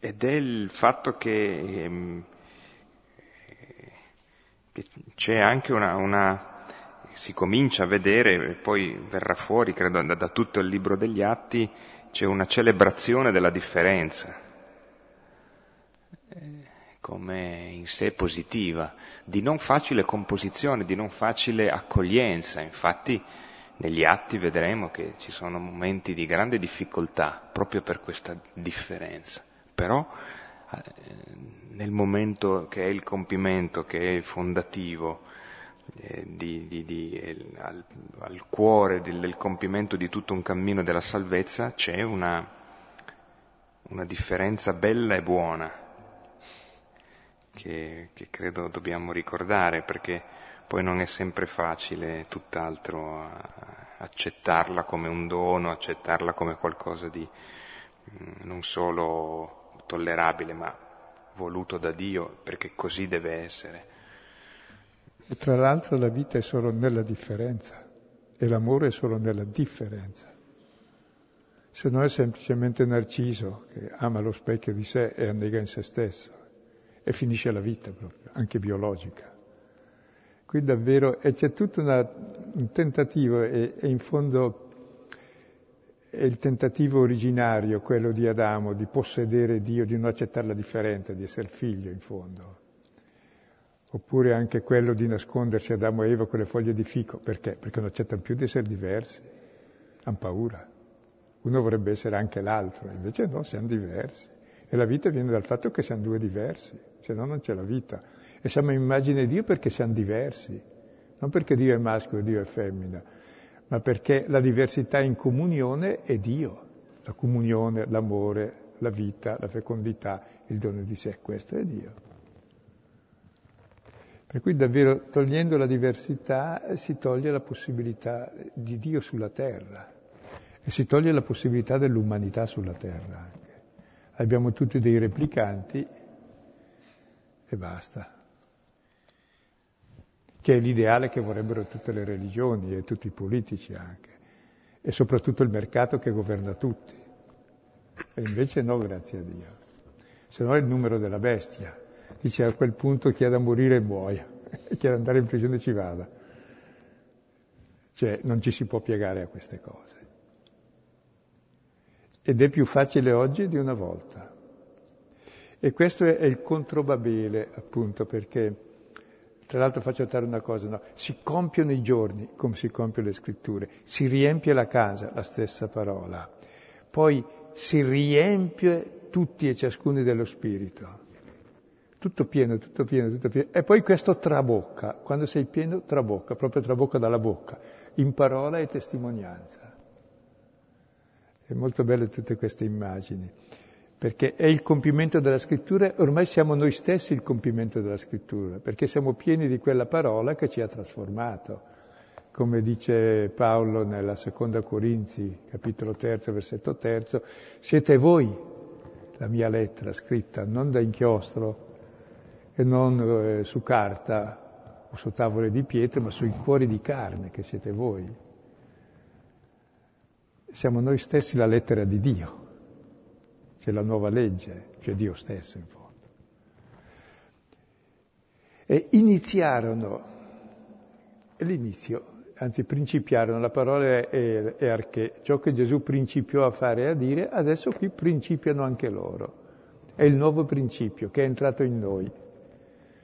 ed è il fatto che, ehm, che c'è anche una, una, si comincia a vedere, e poi verrà fuori, credo, da, da tutto il libro degli atti, c'è una celebrazione della differenza come in sé positiva, di non facile composizione, di non facile accoglienza. Infatti negli atti vedremo che ci sono momenti di grande difficoltà proprio per questa differenza. Però eh, nel momento che è il compimento, che è il fondativo, eh, di, di, di, eh, al, al, cuore del, del, compimento di tutto un cammino della salvezza, c'è una, una differenza bella e buona che, che credo dobbiamo ricordare perché poi non è sempre facile tutt'altro accettarla come un dono, accettarla come qualcosa di mm, non solo tollerabile ma voluto da Dio perché così deve essere. E tra l'altro la vita è solo nella differenza e l'amore è solo nella differenza. Se no è semplicemente Narciso che ama lo specchio di sé e annega in se stesso e finisce la vita proprio, anche biologica. Qui davvero, c'è tutto una, un tentativo, e, e in fondo è il tentativo originario, quello di Adamo, di possedere Dio, di non accettare la differenza, di essere figlio in fondo. Oppure anche quello di nascondersi Adamo e Eva con le foglie di fico. Perché? Perché non accettano più di essere diversi. Hanno paura. Uno vorrebbe essere anche l'altro, invece no, siamo diversi. E la vita viene dal fatto che siamo due diversi, se no non c'è la vita. E siamo immagine di Dio perché siamo diversi, non perché Dio è maschio e Dio è femmina, ma perché la diversità in comunione è Dio. La comunione, l'amore, la vita, la fecondità, il dono di sé, questo è Dio. Per cui davvero togliendo la diversità si toglie la possibilità di Dio sulla terra e si toglie la possibilità dell'umanità sulla terra. Abbiamo tutti dei replicanti e basta che è l'ideale che vorrebbero tutte le religioni e tutti i politici anche, e soprattutto il mercato che governa tutti. E invece no, grazie a Dio. Se no è il numero della bestia. Dice a quel punto chi ha da morire muoia, chi ha da andare in prigione ci vada. Cioè non ci si può piegare a queste cose. Ed è più facile oggi di una volta. E questo è il controbabile, appunto, perché tra l'altro faccio notare una cosa, no? si compiono i giorni come si compiono le scritture, si riempie la casa, la stessa parola, poi si riempie tutti e ciascuno dello Spirito, tutto pieno, tutto pieno, tutto pieno, e poi questo trabocca, quando sei pieno trabocca, proprio trabocca dalla bocca, in parola e testimonianza. È molto belle tutte queste immagini perché è il compimento della scrittura, ormai siamo noi stessi il compimento della scrittura, perché siamo pieni di quella parola che ci ha trasformato. Come dice Paolo nella seconda Corinzi, capitolo terzo, versetto terzo, siete voi la mia lettera scritta, non da inchiostro e non eh, su carta o su tavole di pietra, ma sui cuori di carne che siete voi. Siamo noi stessi la lettera di Dio c'è la nuova legge, cioè Dio stesso in fondo. E iniziarono, l'inizio, anzi principiarono, la parola è, è arché, ciò che Gesù principiò a fare e a dire, adesso qui principiano anche loro. È il nuovo principio che è entrato in noi.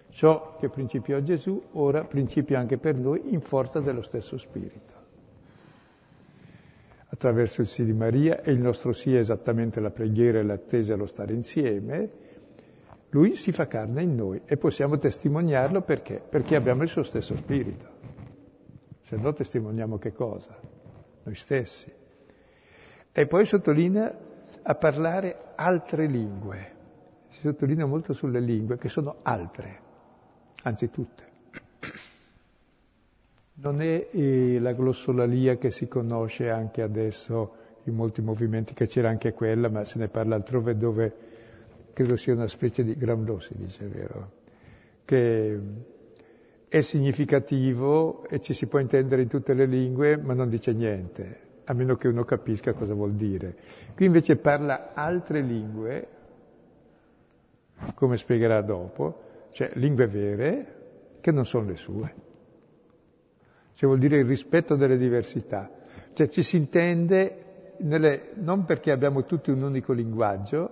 Ciò che principiò Gesù ora principia anche per noi in forza dello stesso Spirito attraverso il sì di Maria e il nostro sì è esattamente la preghiera e l'attesa e lo stare insieme, lui si fa carne in noi e possiamo testimoniarlo perché? Perché abbiamo il suo stesso spirito. Se no testimoniamo che cosa? Noi stessi. E poi sottolinea a parlare altre lingue. Si sottolinea molto sulle lingue che sono altre, anzi tutte. Non è eh, la glossolalia che si conosce anche adesso in molti movimenti, che c'era anche quella, ma se ne parla altrove dove credo sia una specie di Gramlo, si dice, vero? Che è significativo e ci si può intendere in tutte le lingue, ma non dice niente, a meno che uno capisca cosa vuol dire. Qui invece parla altre lingue, come spiegherà dopo, cioè lingue vere, che non sono le sue cioè vuol dire il rispetto delle diversità. Cioè ci si intende nelle, non perché abbiamo tutti un unico linguaggio,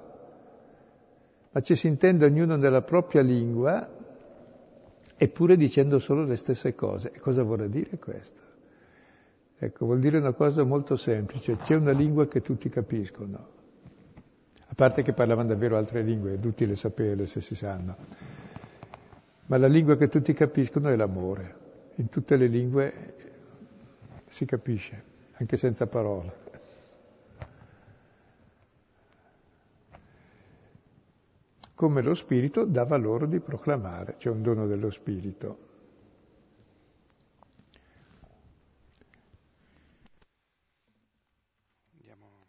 ma ci si intende ognuno nella propria lingua, eppure dicendo solo le stesse cose. E cosa vuole dire questo? Ecco, vuol dire una cosa molto semplice, c'è una lingua che tutti capiscono, a parte che parlavano davvero altre lingue, è utile saperle se si sanno, ma la lingua che tutti capiscono è l'amore in tutte le lingue si capisce, anche senza parole. Come lo Spirito dava loro di proclamare, c'è un dono dello Spirito. Andiamo.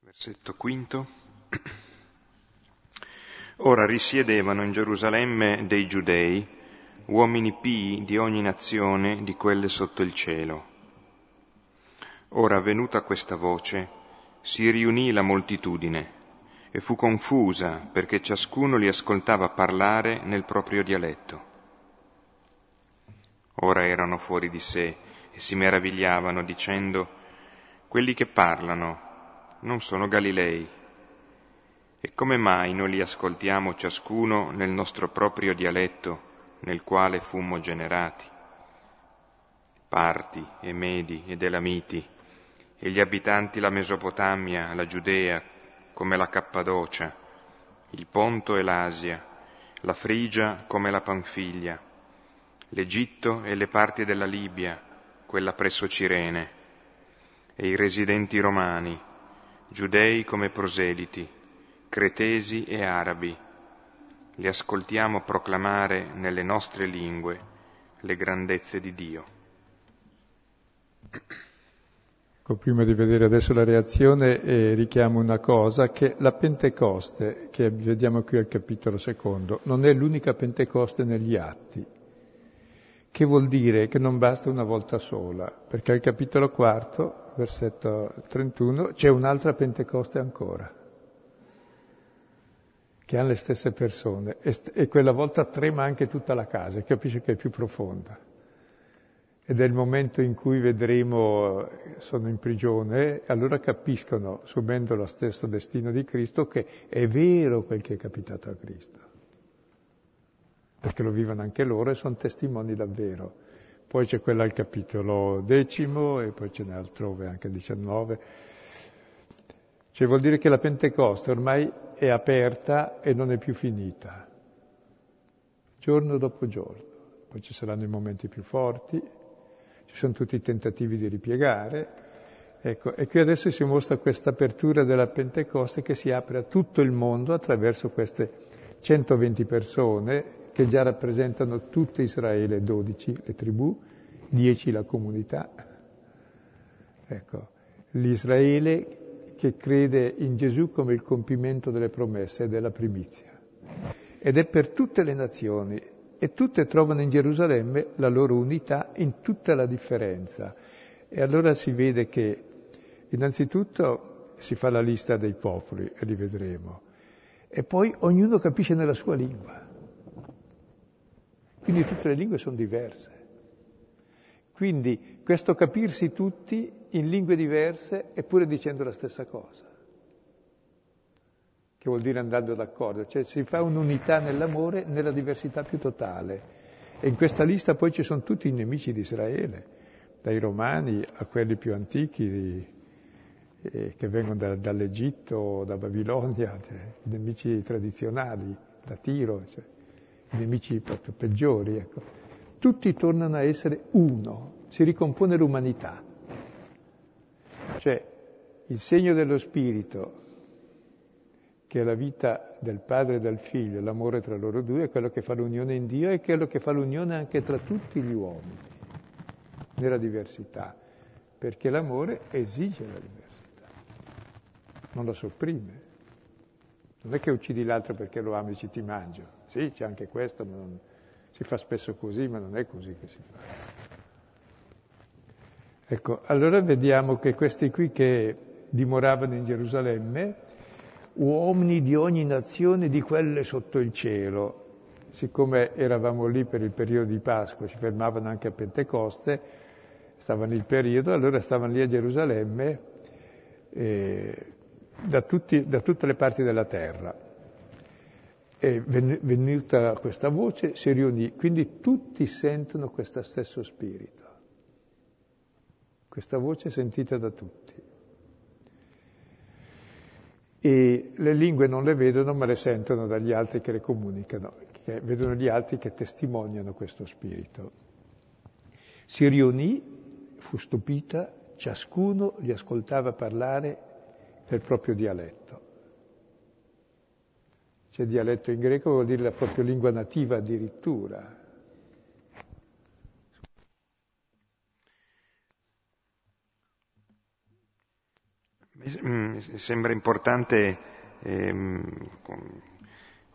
Versetto quinto. Ora risiedevano in Gerusalemme dei giudei uomini pii di ogni nazione di quelle sotto il cielo. Ora, venuta questa voce, si riunì la moltitudine e fu confusa perché ciascuno li ascoltava parlare nel proprio dialetto. Ora erano fuori di sé e si meravigliavano dicendo, quelli che parlano non sono Galilei. E come mai non li ascoltiamo ciascuno nel nostro proprio dialetto? Nel quale fummo generati. Parti e Medi ed Elamiti, e gli abitanti la Mesopotamia, la Giudea, come la Cappadocia, il Ponto e l'Asia, la Frigia come la Panfiglia, l'Egitto e le parti della Libia, quella presso Cirene, e i residenti romani, giudei come proseliti, cretesi e arabi, li ascoltiamo proclamare nelle nostre lingue le grandezze di Dio. Ecco, prima di vedere adesso la reazione, eh, richiamo una cosa, che la Pentecoste, che vediamo qui al capitolo secondo, non è l'unica Pentecoste negli atti, che vuol dire? Che non basta una volta sola, perché al capitolo quarto, versetto 31, c'è un'altra Pentecoste ancora, che hanno le stesse persone, e, e quella volta trema anche tutta la casa, capisce che è più profonda ed è il momento in cui vedremo, sono in prigione, allora capiscono, subendo lo stesso destino di Cristo, che è vero quel che è capitato a Cristo. Perché lo vivono anche loro e sono testimoni davvero. Poi c'è quella al capitolo decimo e poi ce n'è altrove anche 19. Cioè vuol dire che la Pentecoste ormai è aperta e non è più finita, giorno dopo giorno. Poi ci saranno i momenti più forti, ci sono tutti i tentativi di ripiegare. Ecco, e qui adesso si mostra questa apertura della Pentecoste che si apre a tutto il mondo attraverso queste 120 persone che già rappresentano tutto Israele, 12 le tribù, 10 la comunità. Ecco, l'Israele che crede in Gesù come il compimento delle promesse e della primizia. Ed è per tutte le nazioni, e tutte trovano in Gerusalemme la loro unità in tutta la differenza. E allora si vede che innanzitutto si fa la lista dei popoli, e li vedremo, e poi ognuno capisce nella sua lingua. Quindi tutte le lingue sono diverse. Quindi questo capirsi tutti in lingue diverse eppure dicendo la stessa cosa che vuol dire andando d'accordo, cioè si fa un'unità nell'amore nella diversità più totale. E in questa lista poi ci sono tutti i nemici di Israele, dai romani a quelli più antichi eh, che vengono da, dall'Egitto, da Babilonia, cioè, i nemici tradizionali, da Tiro, cioè, i nemici proprio peggiori. Ecco. Tutti tornano a essere uno, si ricompone l'umanità. Cioè il segno dello Spirito che è la vita del padre e del figlio, l'amore tra loro due, è quello che fa l'unione in Dio e quello che fa l'unione anche tra tutti gli uomini, nella diversità, perché l'amore esige la diversità, non la sopprime. Non è che uccidi l'altro perché lo ami e ci ti mangio. Sì, c'è anche questo, ma non, si fa spesso così, ma non è così che si fa. Ecco, allora vediamo che questi qui che dimoravano in Gerusalemme, uomini di ogni nazione di quelle sotto il cielo. Siccome eravamo lì per il periodo di Pasqua, ci fermavano anche a Pentecoste, stavano il periodo, allora stavano lì a Gerusalemme eh, da, tutti, da tutte le parti della terra. E venuta questa voce si riunì, quindi tutti sentono questo stesso spirito, questa voce sentita da tutti e le lingue non le vedono ma le sentono dagli altri che le comunicano, che vedono gli altri che testimoniano questo spirito. Si riunì, fu stupita, ciascuno li ascoltava parlare nel proprio dialetto. C'è dialetto in greco, vuol dire la propria lingua nativa addirittura. Mi sembra importante, ehm,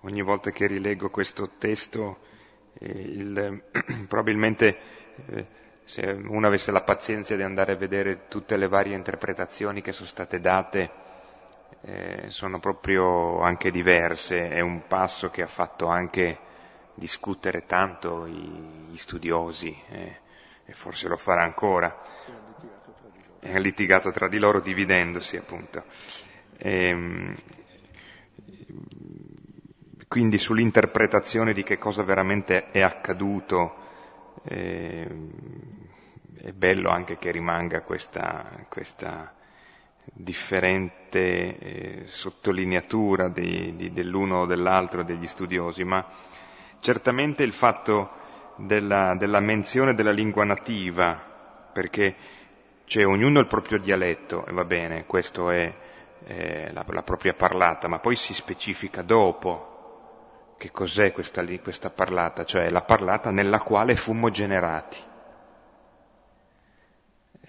ogni volta che rileggo questo testo, eh, il, probabilmente eh, se uno avesse la pazienza di andare a vedere tutte le varie interpretazioni che sono state date, eh, sono proprio anche diverse, è un passo che ha fatto anche discutere tanto gli studiosi eh, e forse lo farà ancora litigato tra di loro dividendosi appunto. E, ehm, quindi sull'interpretazione di che cosa veramente è accaduto eh, è bello anche che rimanga questa, questa differente eh, sottolineatura di, di, dell'uno o dell'altro degli studiosi, ma certamente il fatto della, della menzione della lingua nativa perché c'è ognuno il proprio dialetto, e va bene, questo è eh, la, la, propria parlata, ma poi si specifica dopo che cos'è questa, questa parlata, cioè la parlata nella quale fummo generati.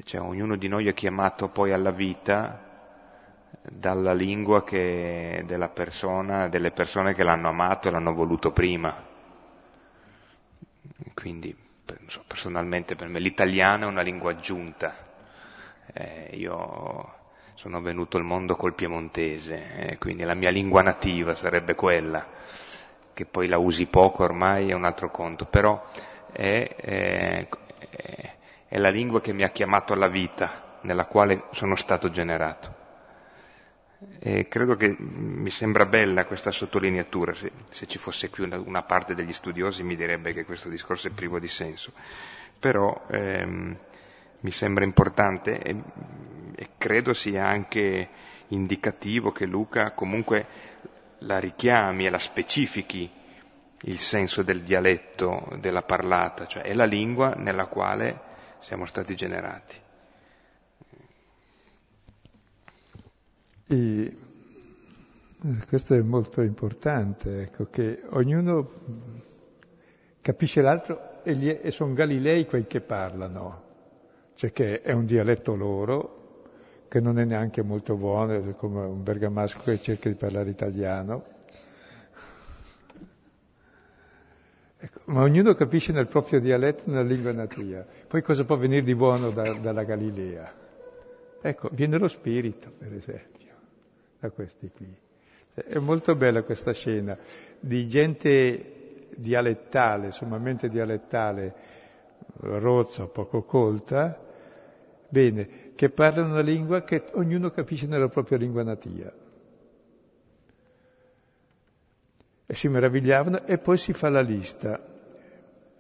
Cioè, ognuno di noi è chiamato poi alla vita dalla lingua che, della persona, delle persone che l'hanno amato e l'hanno voluto prima. Quindi, personalmente per me l'italiano è una lingua aggiunta. Eh, io sono venuto al mondo col piemontese, eh, quindi la mia lingua nativa sarebbe quella, che poi la usi poco ormai è un altro conto, però è, è, è la lingua che mi ha chiamato alla vita, nella quale sono stato generato. E credo che mi sembra bella questa sottolineatura, se, se ci fosse qui una, una, parte degli studiosi mi direbbe che questo discorso è privo di senso, però ehm, mi sembra importante e, e credo sia anche indicativo che Luca comunque la richiami e la specifichi il senso del dialetto, della parlata, cioè è la lingua nella quale siamo stati generati. E questo è molto importante, ecco, che ognuno capisce l'altro e, e sono Galilei quei che parlano, cioè che è un dialetto loro, che non è neanche molto buono, come un bergamasco che cerca di parlare italiano. Ecco, ma ognuno capisce nel proprio dialetto, nella lingua natia. Poi cosa può venire di buono da, dalla Galilea? Ecco, viene lo spirito, per esempio da questi qui. È molto bella questa scena di gente dialettale, sommamente dialettale, rozza, poco colta, bene, che parlano una lingua che ognuno capisce nella propria lingua natia. E si meravigliavano e poi si fa la lista.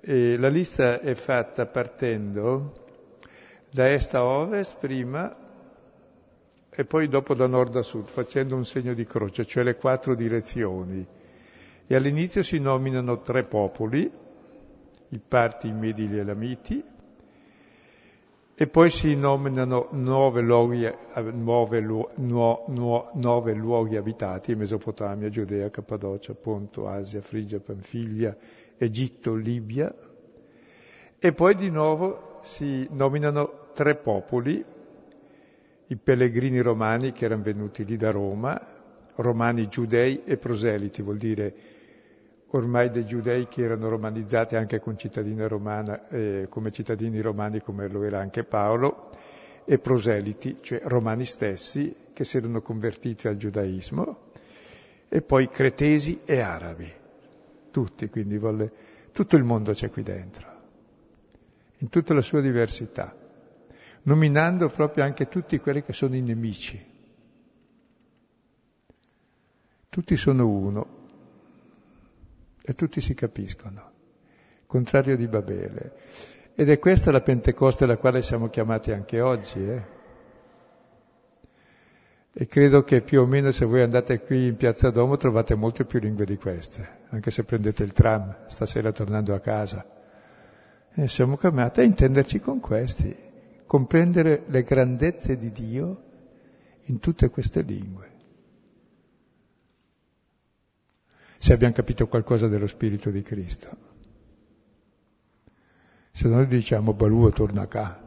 E la lista è fatta partendo da est a ovest prima e poi dopo da nord a sud, facendo un segno di croce, cioè le quattro direzioni. E all'inizio si nominano tre popoli, i Parti, i Medi, gli Elamiti, e poi si nominano nove luoghi, nove, nuo, nuo, nove luoghi abitati, Mesopotamia, Giudea, Cappadocia, Ponto, Asia, Frigia, Panfilia, Egitto, Libia, e poi di nuovo si nominano tre popoli, i pellegrini romani che erano venuti lì da Roma, romani giudei e proseliti, vuol dire ormai dei giudei che erano romanizzati anche con cittadina romana, eh, come cittadini romani come lo era anche Paolo, e proseliti, cioè romani stessi che si erano convertiti al giudaismo, e poi cretesi e arabi, tutti, quindi volle, tutto il mondo c'è qui dentro, in tutta la sua diversità nominando proprio anche tutti quelli che sono i nemici. Tutti sono uno e tutti si capiscono, contrario di Babele. Ed è questa la Pentecoste alla quale siamo chiamati anche oggi. Eh? E credo che più o meno se voi andate qui in Piazza Domo trovate molte più lingue di queste, anche se prendete il tram stasera tornando a casa. E siamo chiamati a intenderci con questi, comprendere le grandezze di Dio in tutte queste lingue. Se abbiamo capito qualcosa dello Spirito di Cristo. Se noi diciamo Baluo torna qua,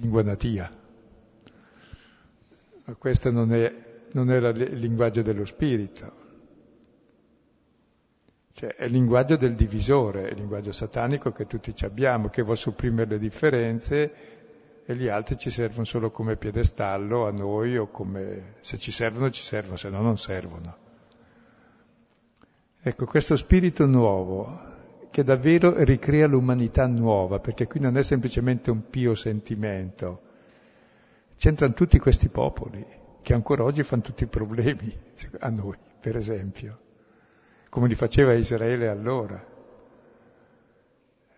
lingua natia, ma questo non è, non è il linguaggio dello Spirito. Cioè è il linguaggio del divisore, è il linguaggio satanico che tutti abbiamo, che vuole supprimere le differenze e gli altri ci servono solo come piedestallo a noi o come se ci servono ci servono, se no non servono. Ecco, questo spirito nuovo che davvero ricrea l'umanità nuova, perché qui non è semplicemente un pio sentimento, c'entrano tutti questi popoli che ancora oggi fanno tutti i problemi a noi, per esempio come li faceva Israele allora.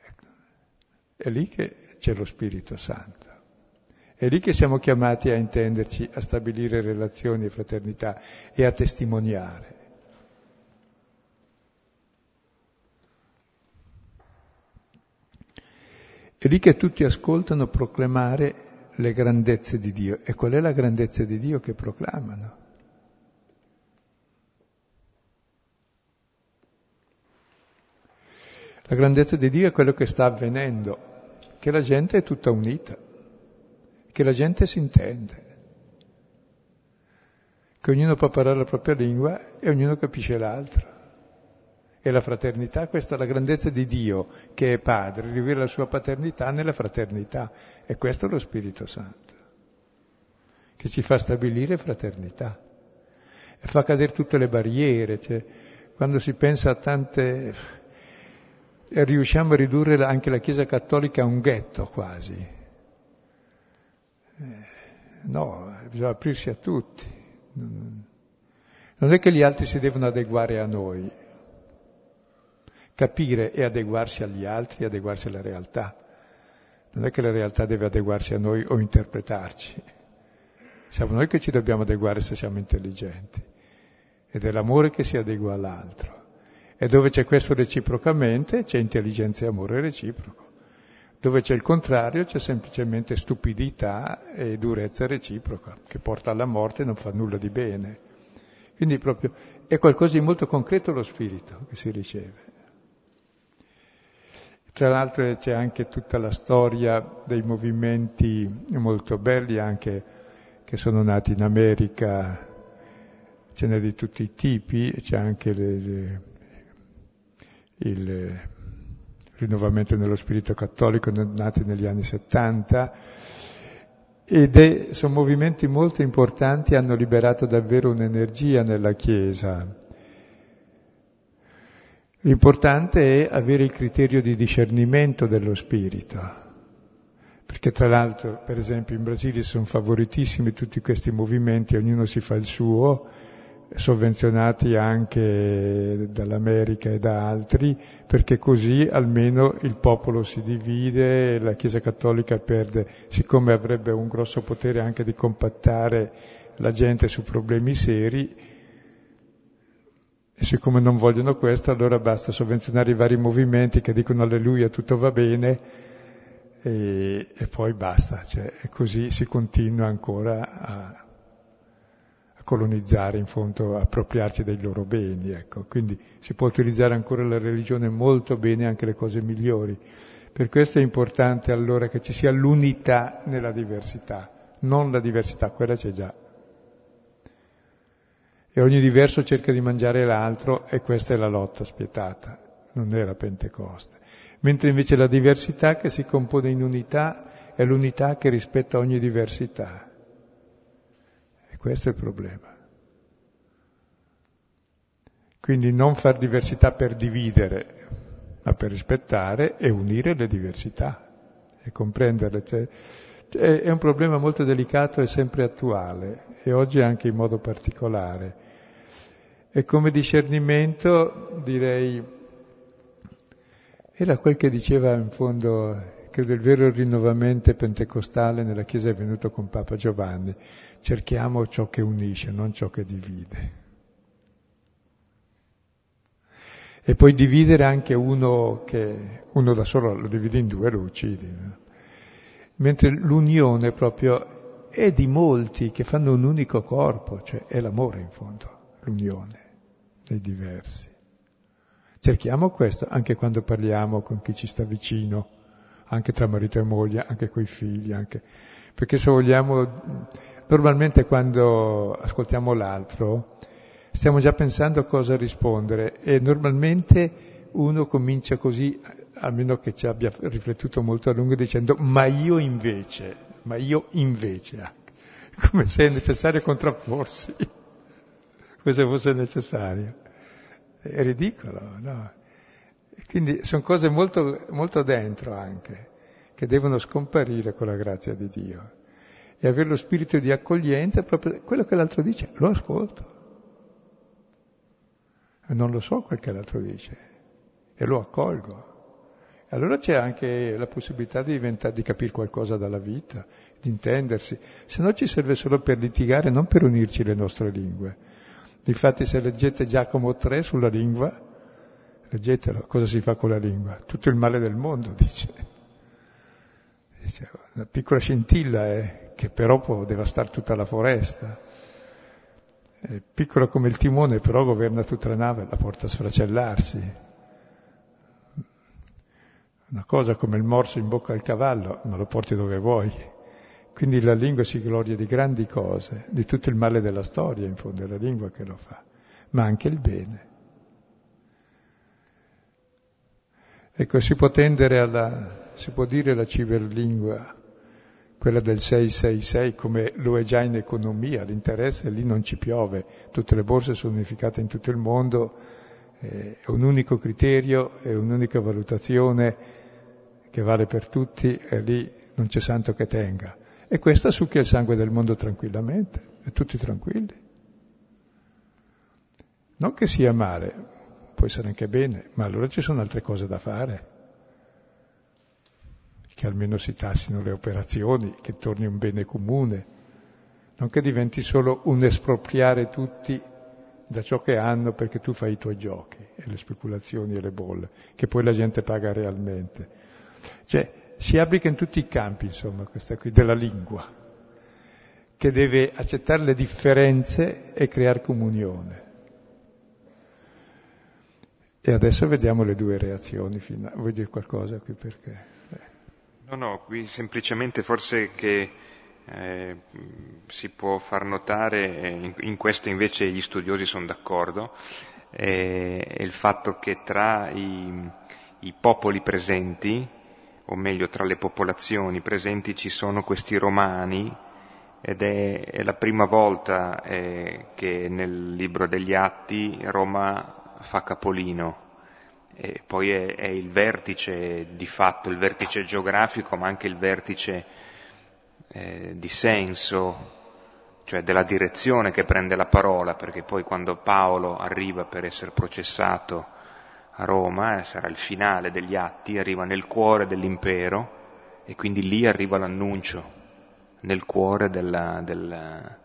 Ecco. È lì che c'è lo Spirito Santo. È lì che siamo chiamati a intenderci, a stabilire relazioni e fraternità e a testimoniare. È lì che tutti ascoltano proclamare le grandezze di Dio. E qual è la grandezza di Dio che proclamano? La grandezza di Dio è quello che sta avvenendo, che la gente è tutta unita, che la gente si intende, che ognuno può parlare la propria lingua e ognuno capisce l'altro. E la fraternità, questa è la grandezza di Dio, che è Padre, rivela la sua paternità nella fraternità. E questo è lo Spirito Santo, che ci fa stabilire fraternità e fa cadere tutte le barriere. Cioè, quando si pensa a tante... E riusciamo a ridurre anche la Chiesa Cattolica a un ghetto quasi. Eh, no, bisogna aprirsi a tutti. Non è che gli altri si devono adeguare a noi, capire e adeguarsi agli altri, adeguarsi alla realtà. Non è che la realtà deve adeguarsi a noi o interpretarci. Siamo noi che ci dobbiamo adeguare se siamo intelligenti. Ed è l'amore che si adegua all'altro. E dove c'è questo reciprocamente c'è intelligenza e amore reciproco. Dove c'è il contrario c'è semplicemente stupidità e durezza reciproca, che porta alla morte e non fa nulla di bene. Quindi proprio è qualcosa di molto concreto lo spirito che si riceve. Tra l'altro c'è anche tutta la storia dei movimenti molto belli anche che sono nati in America, ce n'è di tutti i tipi, c'è anche le, le, il rinnovamento nello spirito cattolico nati negli anni 70 ed è, sono movimenti molto importanti, hanno liberato davvero un'energia nella Chiesa L'importante è avere il criterio di discernimento dello spirito, perché tra l'altro, per esempio, in Brasile sono favoritissimi tutti questi movimenti, ognuno si fa il suo, sovvenzionati anche dall'America e da altri, perché così almeno il popolo si divide, la Chiesa Cattolica perde, siccome avrebbe un grosso potere anche di compattare la gente su problemi seri, e siccome non vogliono questo, allora basta sovvenzionare i vari movimenti che dicono alleluia, tutto va bene, e, e poi basta. Cioè, e così si continua ancora a, a, colonizzare, in fondo, a appropriarci dei loro beni. Ecco. Quindi si può utilizzare ancora la religione molto bene, anche le cose migliori. Per questo è importante allora che ci sia l'unità nella diversità, non la diversità, quella c'è già e ogni diverso cerca di mangiare l'altro e questa è la lotta spietata, non è la Pentecoste. Mentre invece la diversità che si compone in unità è l'unità che rispetta ogni diversità. E questo è il problema. Quindi non far diversità per dividere, ma per rispettare e unire le diversità e comprenderle. Cioè, è un problema molto delicato e sempre attuale e oggi anche in modo particolare. E come discernimento direi, era quel che diceva in fondo, credo il vero rinnovamento pentecostale nella Chiesa è venuto con Papa Giovanni, cerchiamo ciò che unisce, non ciò che divide. E poi dividere anche uno che uno da solo lo divide in due, lo uccidi. No? Mentre l'unione proprio è di molti che fanno un unico corpo, cioè è l'amore in fondo, l'unione dei diversi. Cerchiamo questo anche quando parliamo con chi ci sta vicino, anche tra marito e moglie, anche coi figli, anche... perché se vogliamo, normalmente quando ascoltiamo l'altro stiamo già pensando a cosa rispondere e normalmente uno comincia così, almeno che ci abbia riflettuto molto a lungo, dicendo ma io invece, ma io invece, come se è necessario contrapporsi come fosse necessario. È ridicolo, no? Quindi sono cose molto, molto dentro anche, che devono scomparire con la grazia di Dio. E avere lo spirito di accoglienza proprio quello che l'altro dice, lo ascolto. Non lo so quel che l'altro dice, e lo accolgo. Allora c'è anche la possibilità di, di capire qualcosa dalla vita, di intendersi, se no ci serve solo per litigare, non per unirci le nostre lingue. Difatti se leggete Giacomo 3 sulla lingua, leggetelo, cosa si fa con la lingua? Tutto il male del mondo, dice. una piccola scintilla è che però può devastare tutta la foresta. È piccola come il timone, però governa tutta la nave, la porta a sfracellarsi. Una cosa come il morso in bocca al cavallo, ma lo porti dove vuoi. Quindi la lingua si gloria di grandi cose, di tutto il male della storia, in fondo è la lingua che lo fa, ma anche il bene. Ecco, si può tendere alla, si può dire la ciberlingua, quella del 666, come lo è già in economia, l'interesse lì non ci piove, tutte le borse sono unificate in tutto il mondo, è un unico criterio, è un'unica valutazione che vale per tutti e lì non c'è santo che tenga. E questa succhia il sangue del mondo tranquillamente, e tutti tranquilli. Non che sia male, può essere anche bene, ma allora ci sono altre cose da fare. Che almeno si tassino le operazioni, che torni un bene comune, non che diventi solo un espropriare tutti da ciò che hanno perché tu fai i tuoi giochi e le speculazioni e le bolle, che poi la gente paga realmente. Cioè, si applica in tutti i campi, insomma, questa qui della lingua, che deve accettare le differenze e creare comunione. E adesso vediamo le due reazioni finali. Vuoi dire qualcosa qui perché? Eh. No, no, qui semplicemente forse che eh, si può far notare, eh, in, in, questo invece gli studiosi sono d'accordo, eh, è il fatto che tra i, i popoli presenti, o meglio tra le popolazioni presenti ci sono questi romani ed è, è la prima volta eh, che nel libro degli Atti Roma fa capolino. E poi è, è, il vertice di fatto, il vertice geografico, ma anche il vertice eh, di senso, cioè della direzione che prende la parola, perché poi quando Paolo arriva per essere processato a Roma, eh, sarà il finale degli atti, arriva nel cuore dell'impero e quindi lì arriva l'annuncio, nel cuore, della, della,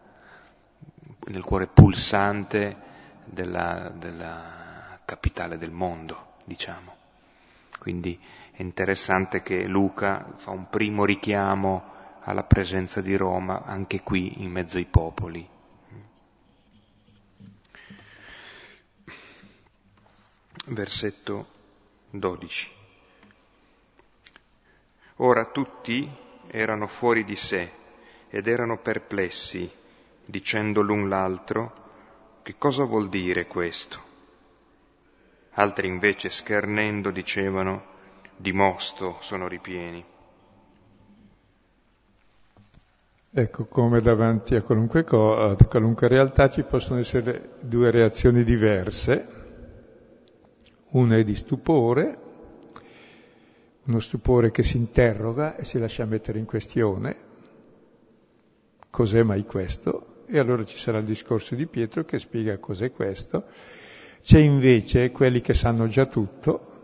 nel cuore pulsante della, della capitale del mondo, diciamo. Quindi è interessante che Luca fa un primo richiamo alla presenza di Roma anche qui in mezzo ai popoli. Versetto 12. Ora tutti erano fuori di sé ed erano perplessi, dicendo l'un l'altro, che cosa vuol dire questo? Altri invece schernendo dicevano, di mosto sono ripieni. Ecco, come davanti a qualunque, co- a qualunque realtà ci possono essere due reazioni diverse una è di stupore, uno stupore che si interroga e si lascia mettere in questione, cos'è mai questo? E allora ci sarà il discorso di Pietro che spiega cos'è questo. C'è invece quelli che sanno già tutto,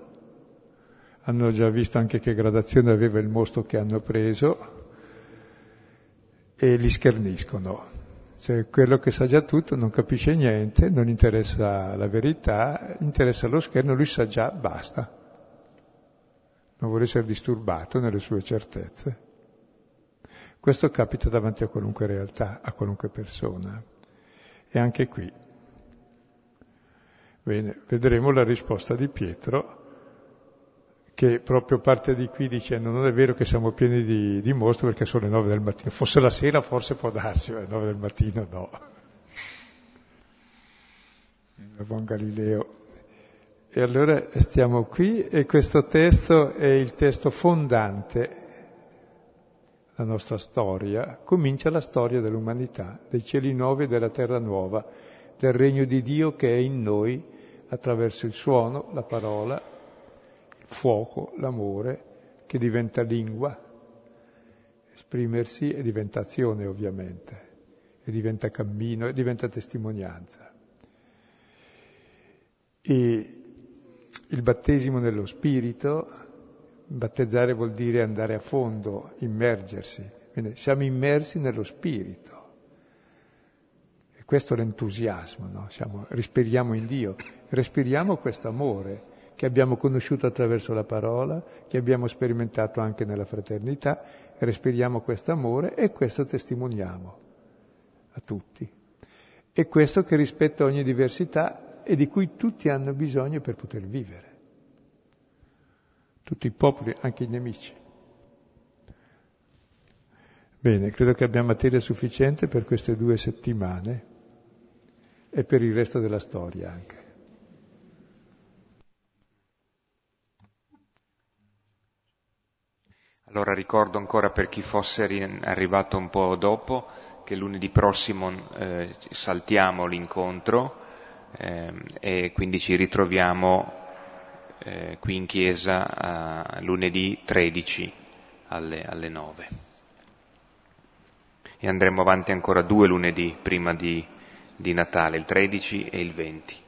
hanno già visto anche che gradazione aveva il mostro che hanno preso e li scherniscono. Cioè quello che sa già tutto non capisce niente, non interessa la verità, interessa lo scherno, lui sa già, basta. Non vuole essere disturbato nelle sue certezze. Questo capita davanti a qualunque realtà, a qualunque persona. E anche qui. Bene, vedremo la risposta di Pietro che proprio parte di qui dicendo non è vero che siamo pieni di, di mostri perché sono le nove del mattino, fosse la sera forse può darsi, ma alle nove del mattino no. Buon Galileo. E allora stiamo qui e questo testo è il testo fondante la nostra storia, comincia la storia dell'umanità, dei cieli nuovi e della terra nuova, del regno di Dio che è in noi attraverso il suono, la parola, fuoco, l'amore, che diventa lingua, esprimersi e diventa azione ovviamente, e diventa cammino e diventa testimonianza. E il battesimo nello spirito, battezzare vuol dire andare a fondo, immergersi, quindi siamo immersi nello spirito. E questo è l'entusiasmo, no? Siamo, respiriamo in Dio, respiriamo questo amore che abbiamo conosciuto attraverso la parola, che abbiamo sperimentato anche nella fraternità, respiriamo questo amore e questo testimoniamo a tutti. E questo che rispetta ogni diversità e di cui tutti hanno bisogno per poter vivere. Tutti i popoli, anche i nemici. Bene, credo che abbiamo materia sufficiente per queste due settimane e per il resto della storia anche. Allora ricordo ancora per chi fosse arrivato un po' dopo che lunedì prossimo eh, saltiamo l'incontro eh, e quindi ci ritroviamo eh, qui in chiesa lunedì 13 alle, alle 9. E andremo avanti ancora due lunedì prima di, di Natale, il 13 e il 20.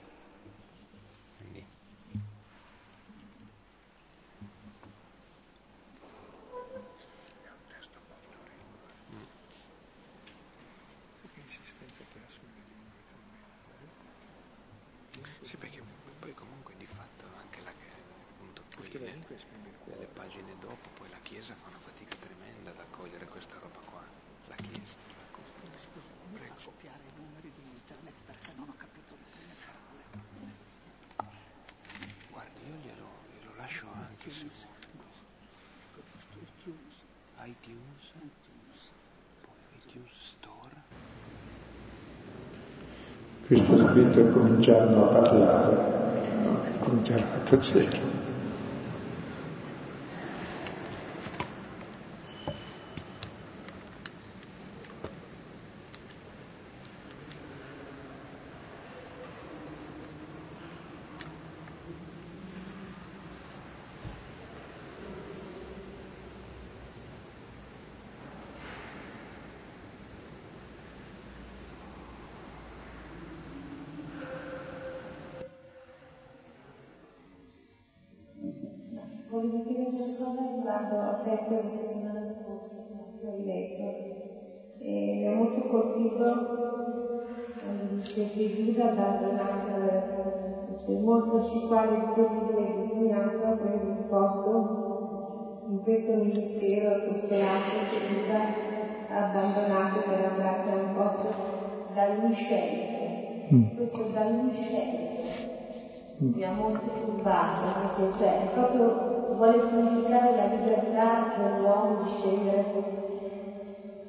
could speak. Cominciarono a tacere. pezzo la settimana scorsa che ho letto e mi ha molto colpito che Giuda ha dato una cioè, mostraci quale di questi due hai disegnato prende un posto in questo ministero apostolato che Giuda ha abbandonato per andarsi a un posto da lui scelto. Mm. Questo da lui scelto mi ha molto turbato perché cioè, proprio vuole significare la libertà dell'uomo di scegliere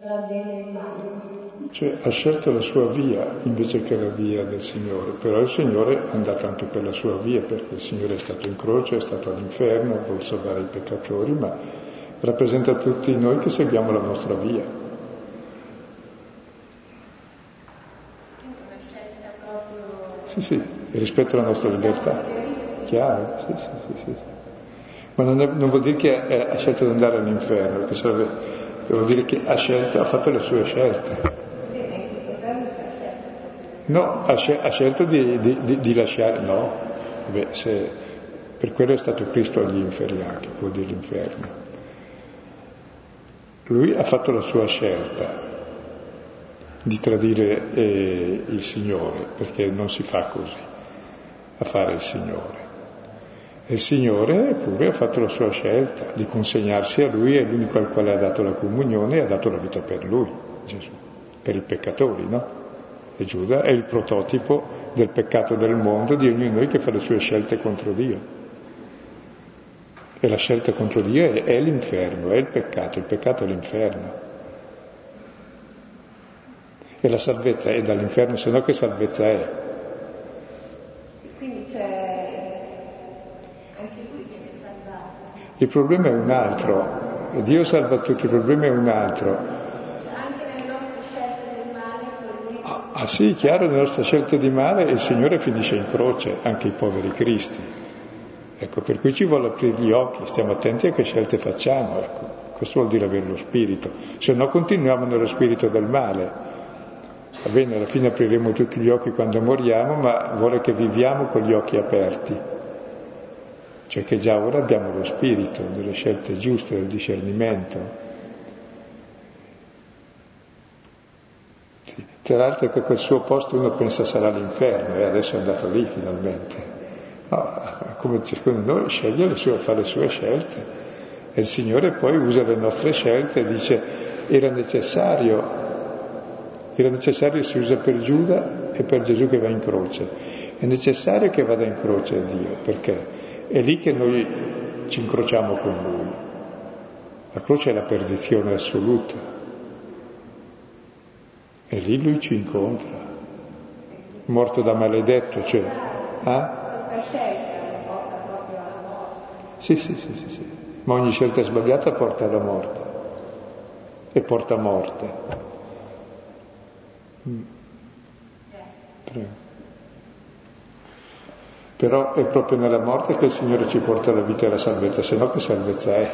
tra bene e male. Cioè ha scelto la sua via invece che la via del Signore, però il Signore è andato anche per la sua via perché il Signore è stato in croce, è stato all'inferno, ha voluto salvare i peccatori, ma rappresenta tutti noi che seguiamo la nostra via. Sì, sì, rispetto alla nostra libertà. Chiaro, sì, sì, sì. sì ma non, è, non vuol dire che ha scelto di andare all'inferno, perché sarebbe, vuol dire che ha, scelto, ha fatto le sue scelte. No, ha, scelto di, di, di, di lasciare, no, Beh, se, per quello è stato Cristo agli inferi anche, dire l'inferno. Lui ha fatto la sua scelta di tradire eh, il Signore, perché non si fa così, a fare il Signore. E il Signore pure ha fatto la sua scelta di consegnarsi a Lui, è l'unico al quale ha dato la comunione e ha dato la vita per Lui, Gesù, per i peccatori, no? E Giuda è il prototipo del peccato del mondo di ognuno di noi che fa le sue scelte contro Dio. E la scelta contro Dio è, è l'inferno, è il peccato, il peccato è l'inferno. E la salvezza è dall'inferno, se no che salvezza è? Il problema è un altro, Dio salva tutti, il problema è un altro. Anche nelle nostre scelte del male. Ah, ah sì, chiaro, nelle nostre scelte di male il Signore finisce in croce, anche i poveri cristi. Ecco, per cui ci vuole aprire gli occhi, stiamo attenti a che scelte facciamo, ecco. Questo vuol dire avere lo spirito, se no continuiamo nello spirito del male. Va bene, alla fine apriremo tutti gli occhi quando moriamo, ma vuole che viviamo con gli occhi aperti cioè che già ora abbiamo lo spirito delle scelte giuste, del discernimento. Tra l'altro che quel suo posto uno pensa sarà l'inferno e adesso è andato lì finalmente. No, come ciascuno di noi sceglie le sue, fa le sue scelte e il Signore poi usa le nostre scelte e dice era necessario, era necessario si usa per Giuda e per Gesù che va in croce. È necessario che vada in croce Dio, perché è lì che noi ci incrociamo con Lui. La croce è la perdizione assoluta. E lì Lui ci incontra. Morto da maledetto, cioè... Eh? scelta porta proprio alla morte. Sì, sì, sì, sì, sì. Ma ogni scelta sbagliata porta alla morte. E porta a morte. Mm. Prego. Però è proprio nella morte che il Signore ci porta la vita e la salvezza, se no che salvezza è?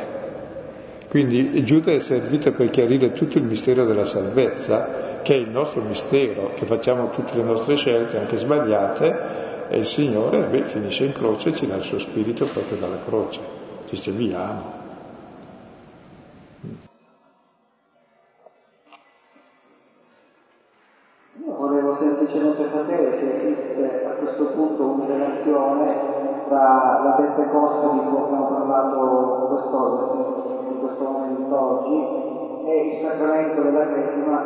Quindi Giuda è servito per chiarire tutto il mistero della salvezza, che è il nostro mistero, che facciamo tutte le nostre scelte, anche sbagliate, e il Signore beh, finisce in croce e ci dà il suo spirito proprio dalla croce. Ci dice tra la Pentecoste di cui abbiamo parlato questo, di questo momento oggi e il sacramento della Cresima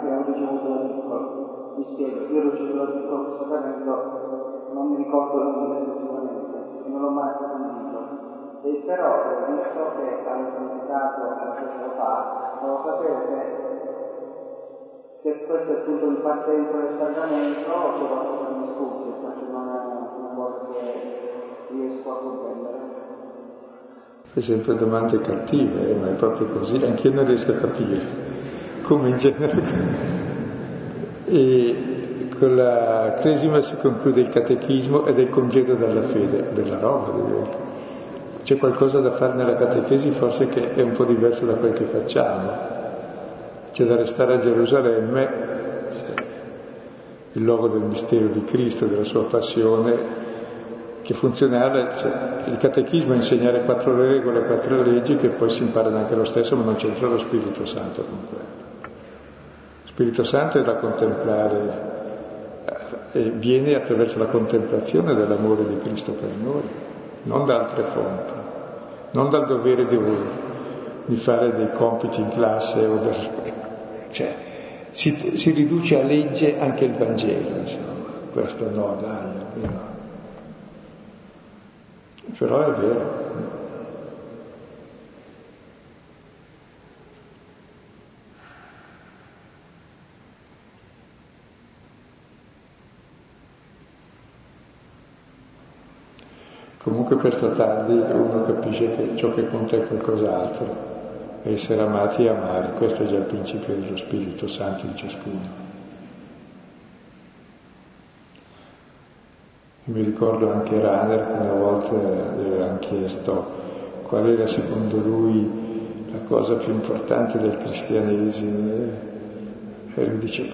che ho ricevuto da piccolo. Mi spiego, io ho ricevuto da piccolo questo sacramento non mi ricordo il nome effettivamente, non l'ho mai approfondito. E però, visto che hanno significato la cosa fa, volevo sapere se, se questo è il punto di partenza del sacramento o c'è qualcosa che mi Fai sempre domande cattive, eh, ma è proprio così, anch'io non riesco a capire, come in genere. E con la cresima si conclude il catechismo ed è il congedo dalla fede, bella roba. C'è qualcosa da fare nella catechesi forse che è un po' diverso da quel che facciamo. C'è da restare a Gerusalemme, il luogo del mistero di Cristo, della sua passione, che funzionava, cioè, il catechismo è insegnare quattro regole, quattro leggi che poi si imparano anche lo stesso, ma non c'entra lo Spirito Santo con quello. Lo Spirito Santo è da contemplare e viene attraverso la contemplazione dell'amore di Cristo per noi, non da altre fonti, non dal dovere di, di fare dei compiti in classe o del... cioè si, si, riduce a legge anche il Vangelo, insomma. Questo no, dai, no. Però è vero. Comunque questo tardi uno capisce che ciò che conta è qualcos'altro, essere amati e amare, questo è già il principio dello Spirito Santo di ciascuno. Mi ricordo anche Raner che una volta gli avevano chiesto qual era secondo lui la cosa più importante del cristianesimo e lui dice,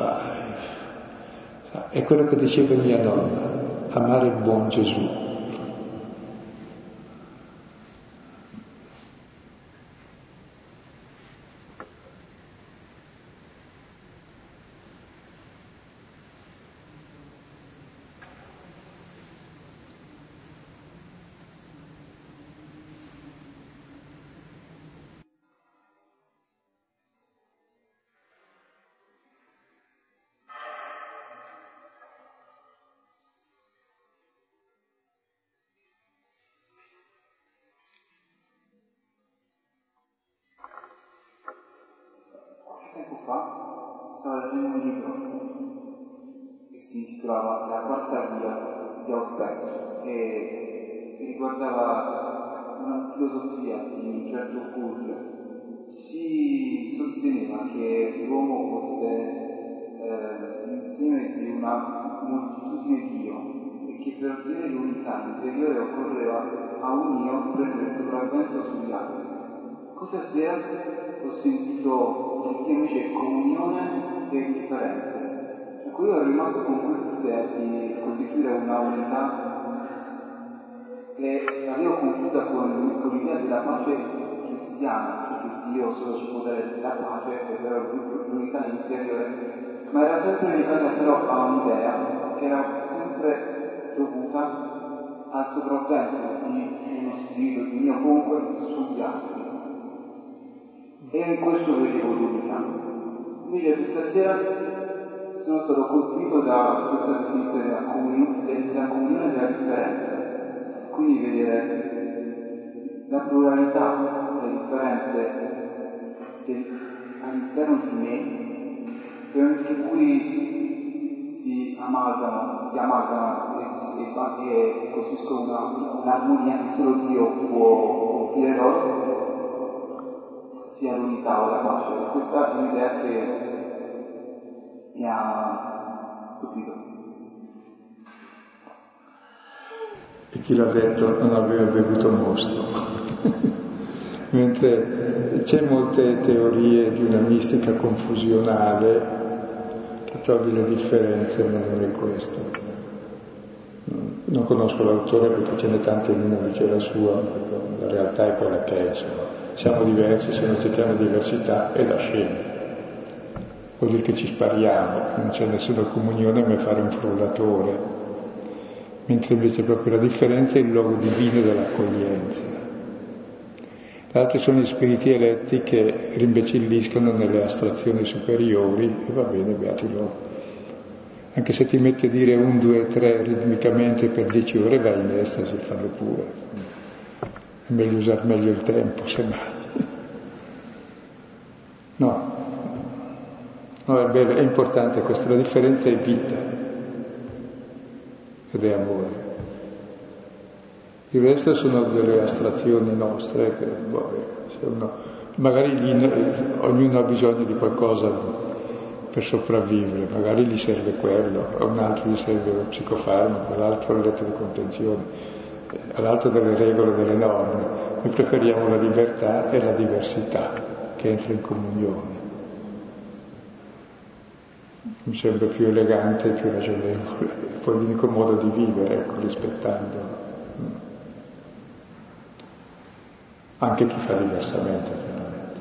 è quello che diceva mia nonna, amare il buon Gesù. Intitolava La quarta via di Auspezio e riguardava una filosofia di un certo Bourge. Si sosteneva che l'uomo fosse eh, l'insieme di una moltitudine di io e che per avere l'unità interiore occorreva a un io prendere sopravvento sugli altri. Cosa sia? Ho sentito che invece è comunione e differenze cui ero rimasto con questa idea di costituire una unità che avevo confusa con, con l'idea della pace cristiana, cioè che Dio solo ci può dare la pace era l'unità interiore, ma era sempre legata però a un'idea che era sempre dovuta al sopravvento di uno spirito, di mio comunque sugli altri. E in questo vedevo l'unità. Invece questa sera sono stato colpito da questa definizione della comunione, della comunione della differenza. Quindi vedere la pluralità, le differenze all'interno di me, per cui si amalgamano, si amalgamano e, e, e costruiscono una, un'armonia che solo Dio può confidere loro, sia l'unità o la pace. Questa è un'idea che mi ha stupito. E chi l'ha detto non aveva bevuto mostro. Mentre c'è molte teorie di una mistica confusionale che toglie le differenze, ma non è questo. Non conosco l'autore perché ce n'è tante, ognuno dice la sua, la realtà è quella che è, insomma. Siamo diversi, se non accettiamo diversità è la scena vuol dire che ci spariamo, non c'è nessuna comunione ma fare un frullatore, mentre invece proprio la differenza è il luogo divino dell'accoglienza. L'altro sono gli spiriti eletti che rimbecilliscono nelle astrazioni superiori e va bene, beati loro. Anche se ti metti a dire un, due, tre ritmicamente per dieci ore vai in estasi, fallo pure. È meglio usare meglio il tempo, semmai. No, No, è importante questo, la differenza è vita ed è amore. Il resto sono delle astrazioni nostre, che, vabbè, uno, magari gli, ognuno ha bisogno di qualcosa per sopravvivere, magari gli serve quello, a un altro gli serve lo psicofarmaco, all'altro il letto di contenzione, all'altro delle regole, delle norme. Noi preferiamo la libertà e la diversità che entra in comunione mi sembra più elegante e più ragionevole, poi l'unico modo di vivere, ecco, rispettando anche chi fa diversamente, chiaramente.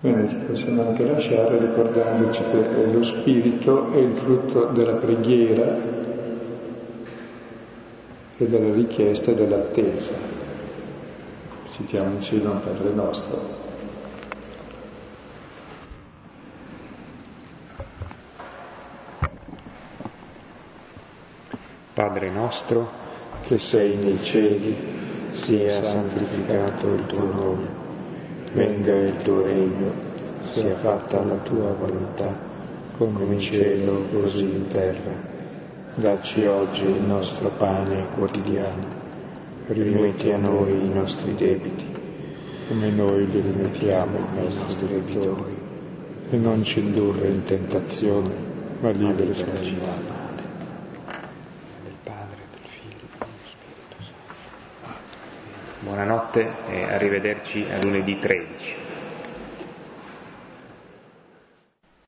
Bene, ci possiamo anche lasciare ricordandoci che lo spirito è il frutto della preghiera e della richiesta e dell'attesa. Citiamo insieme un Padre nostro. Padre nostro, che sei nei cieli, sia santificato il tuo nome, venga il tuo regno, sia fatta la tua volontà, come in cielo così in terra. Dacci oggi il nostro pane quotidiano, rimetti a noi i nostri debiti, come noi li rimettiamo ai nostri debitori, e non ci indurre in tentazione, ma liberaci dal male. Buonanotte e arrivederci a lunedì 13.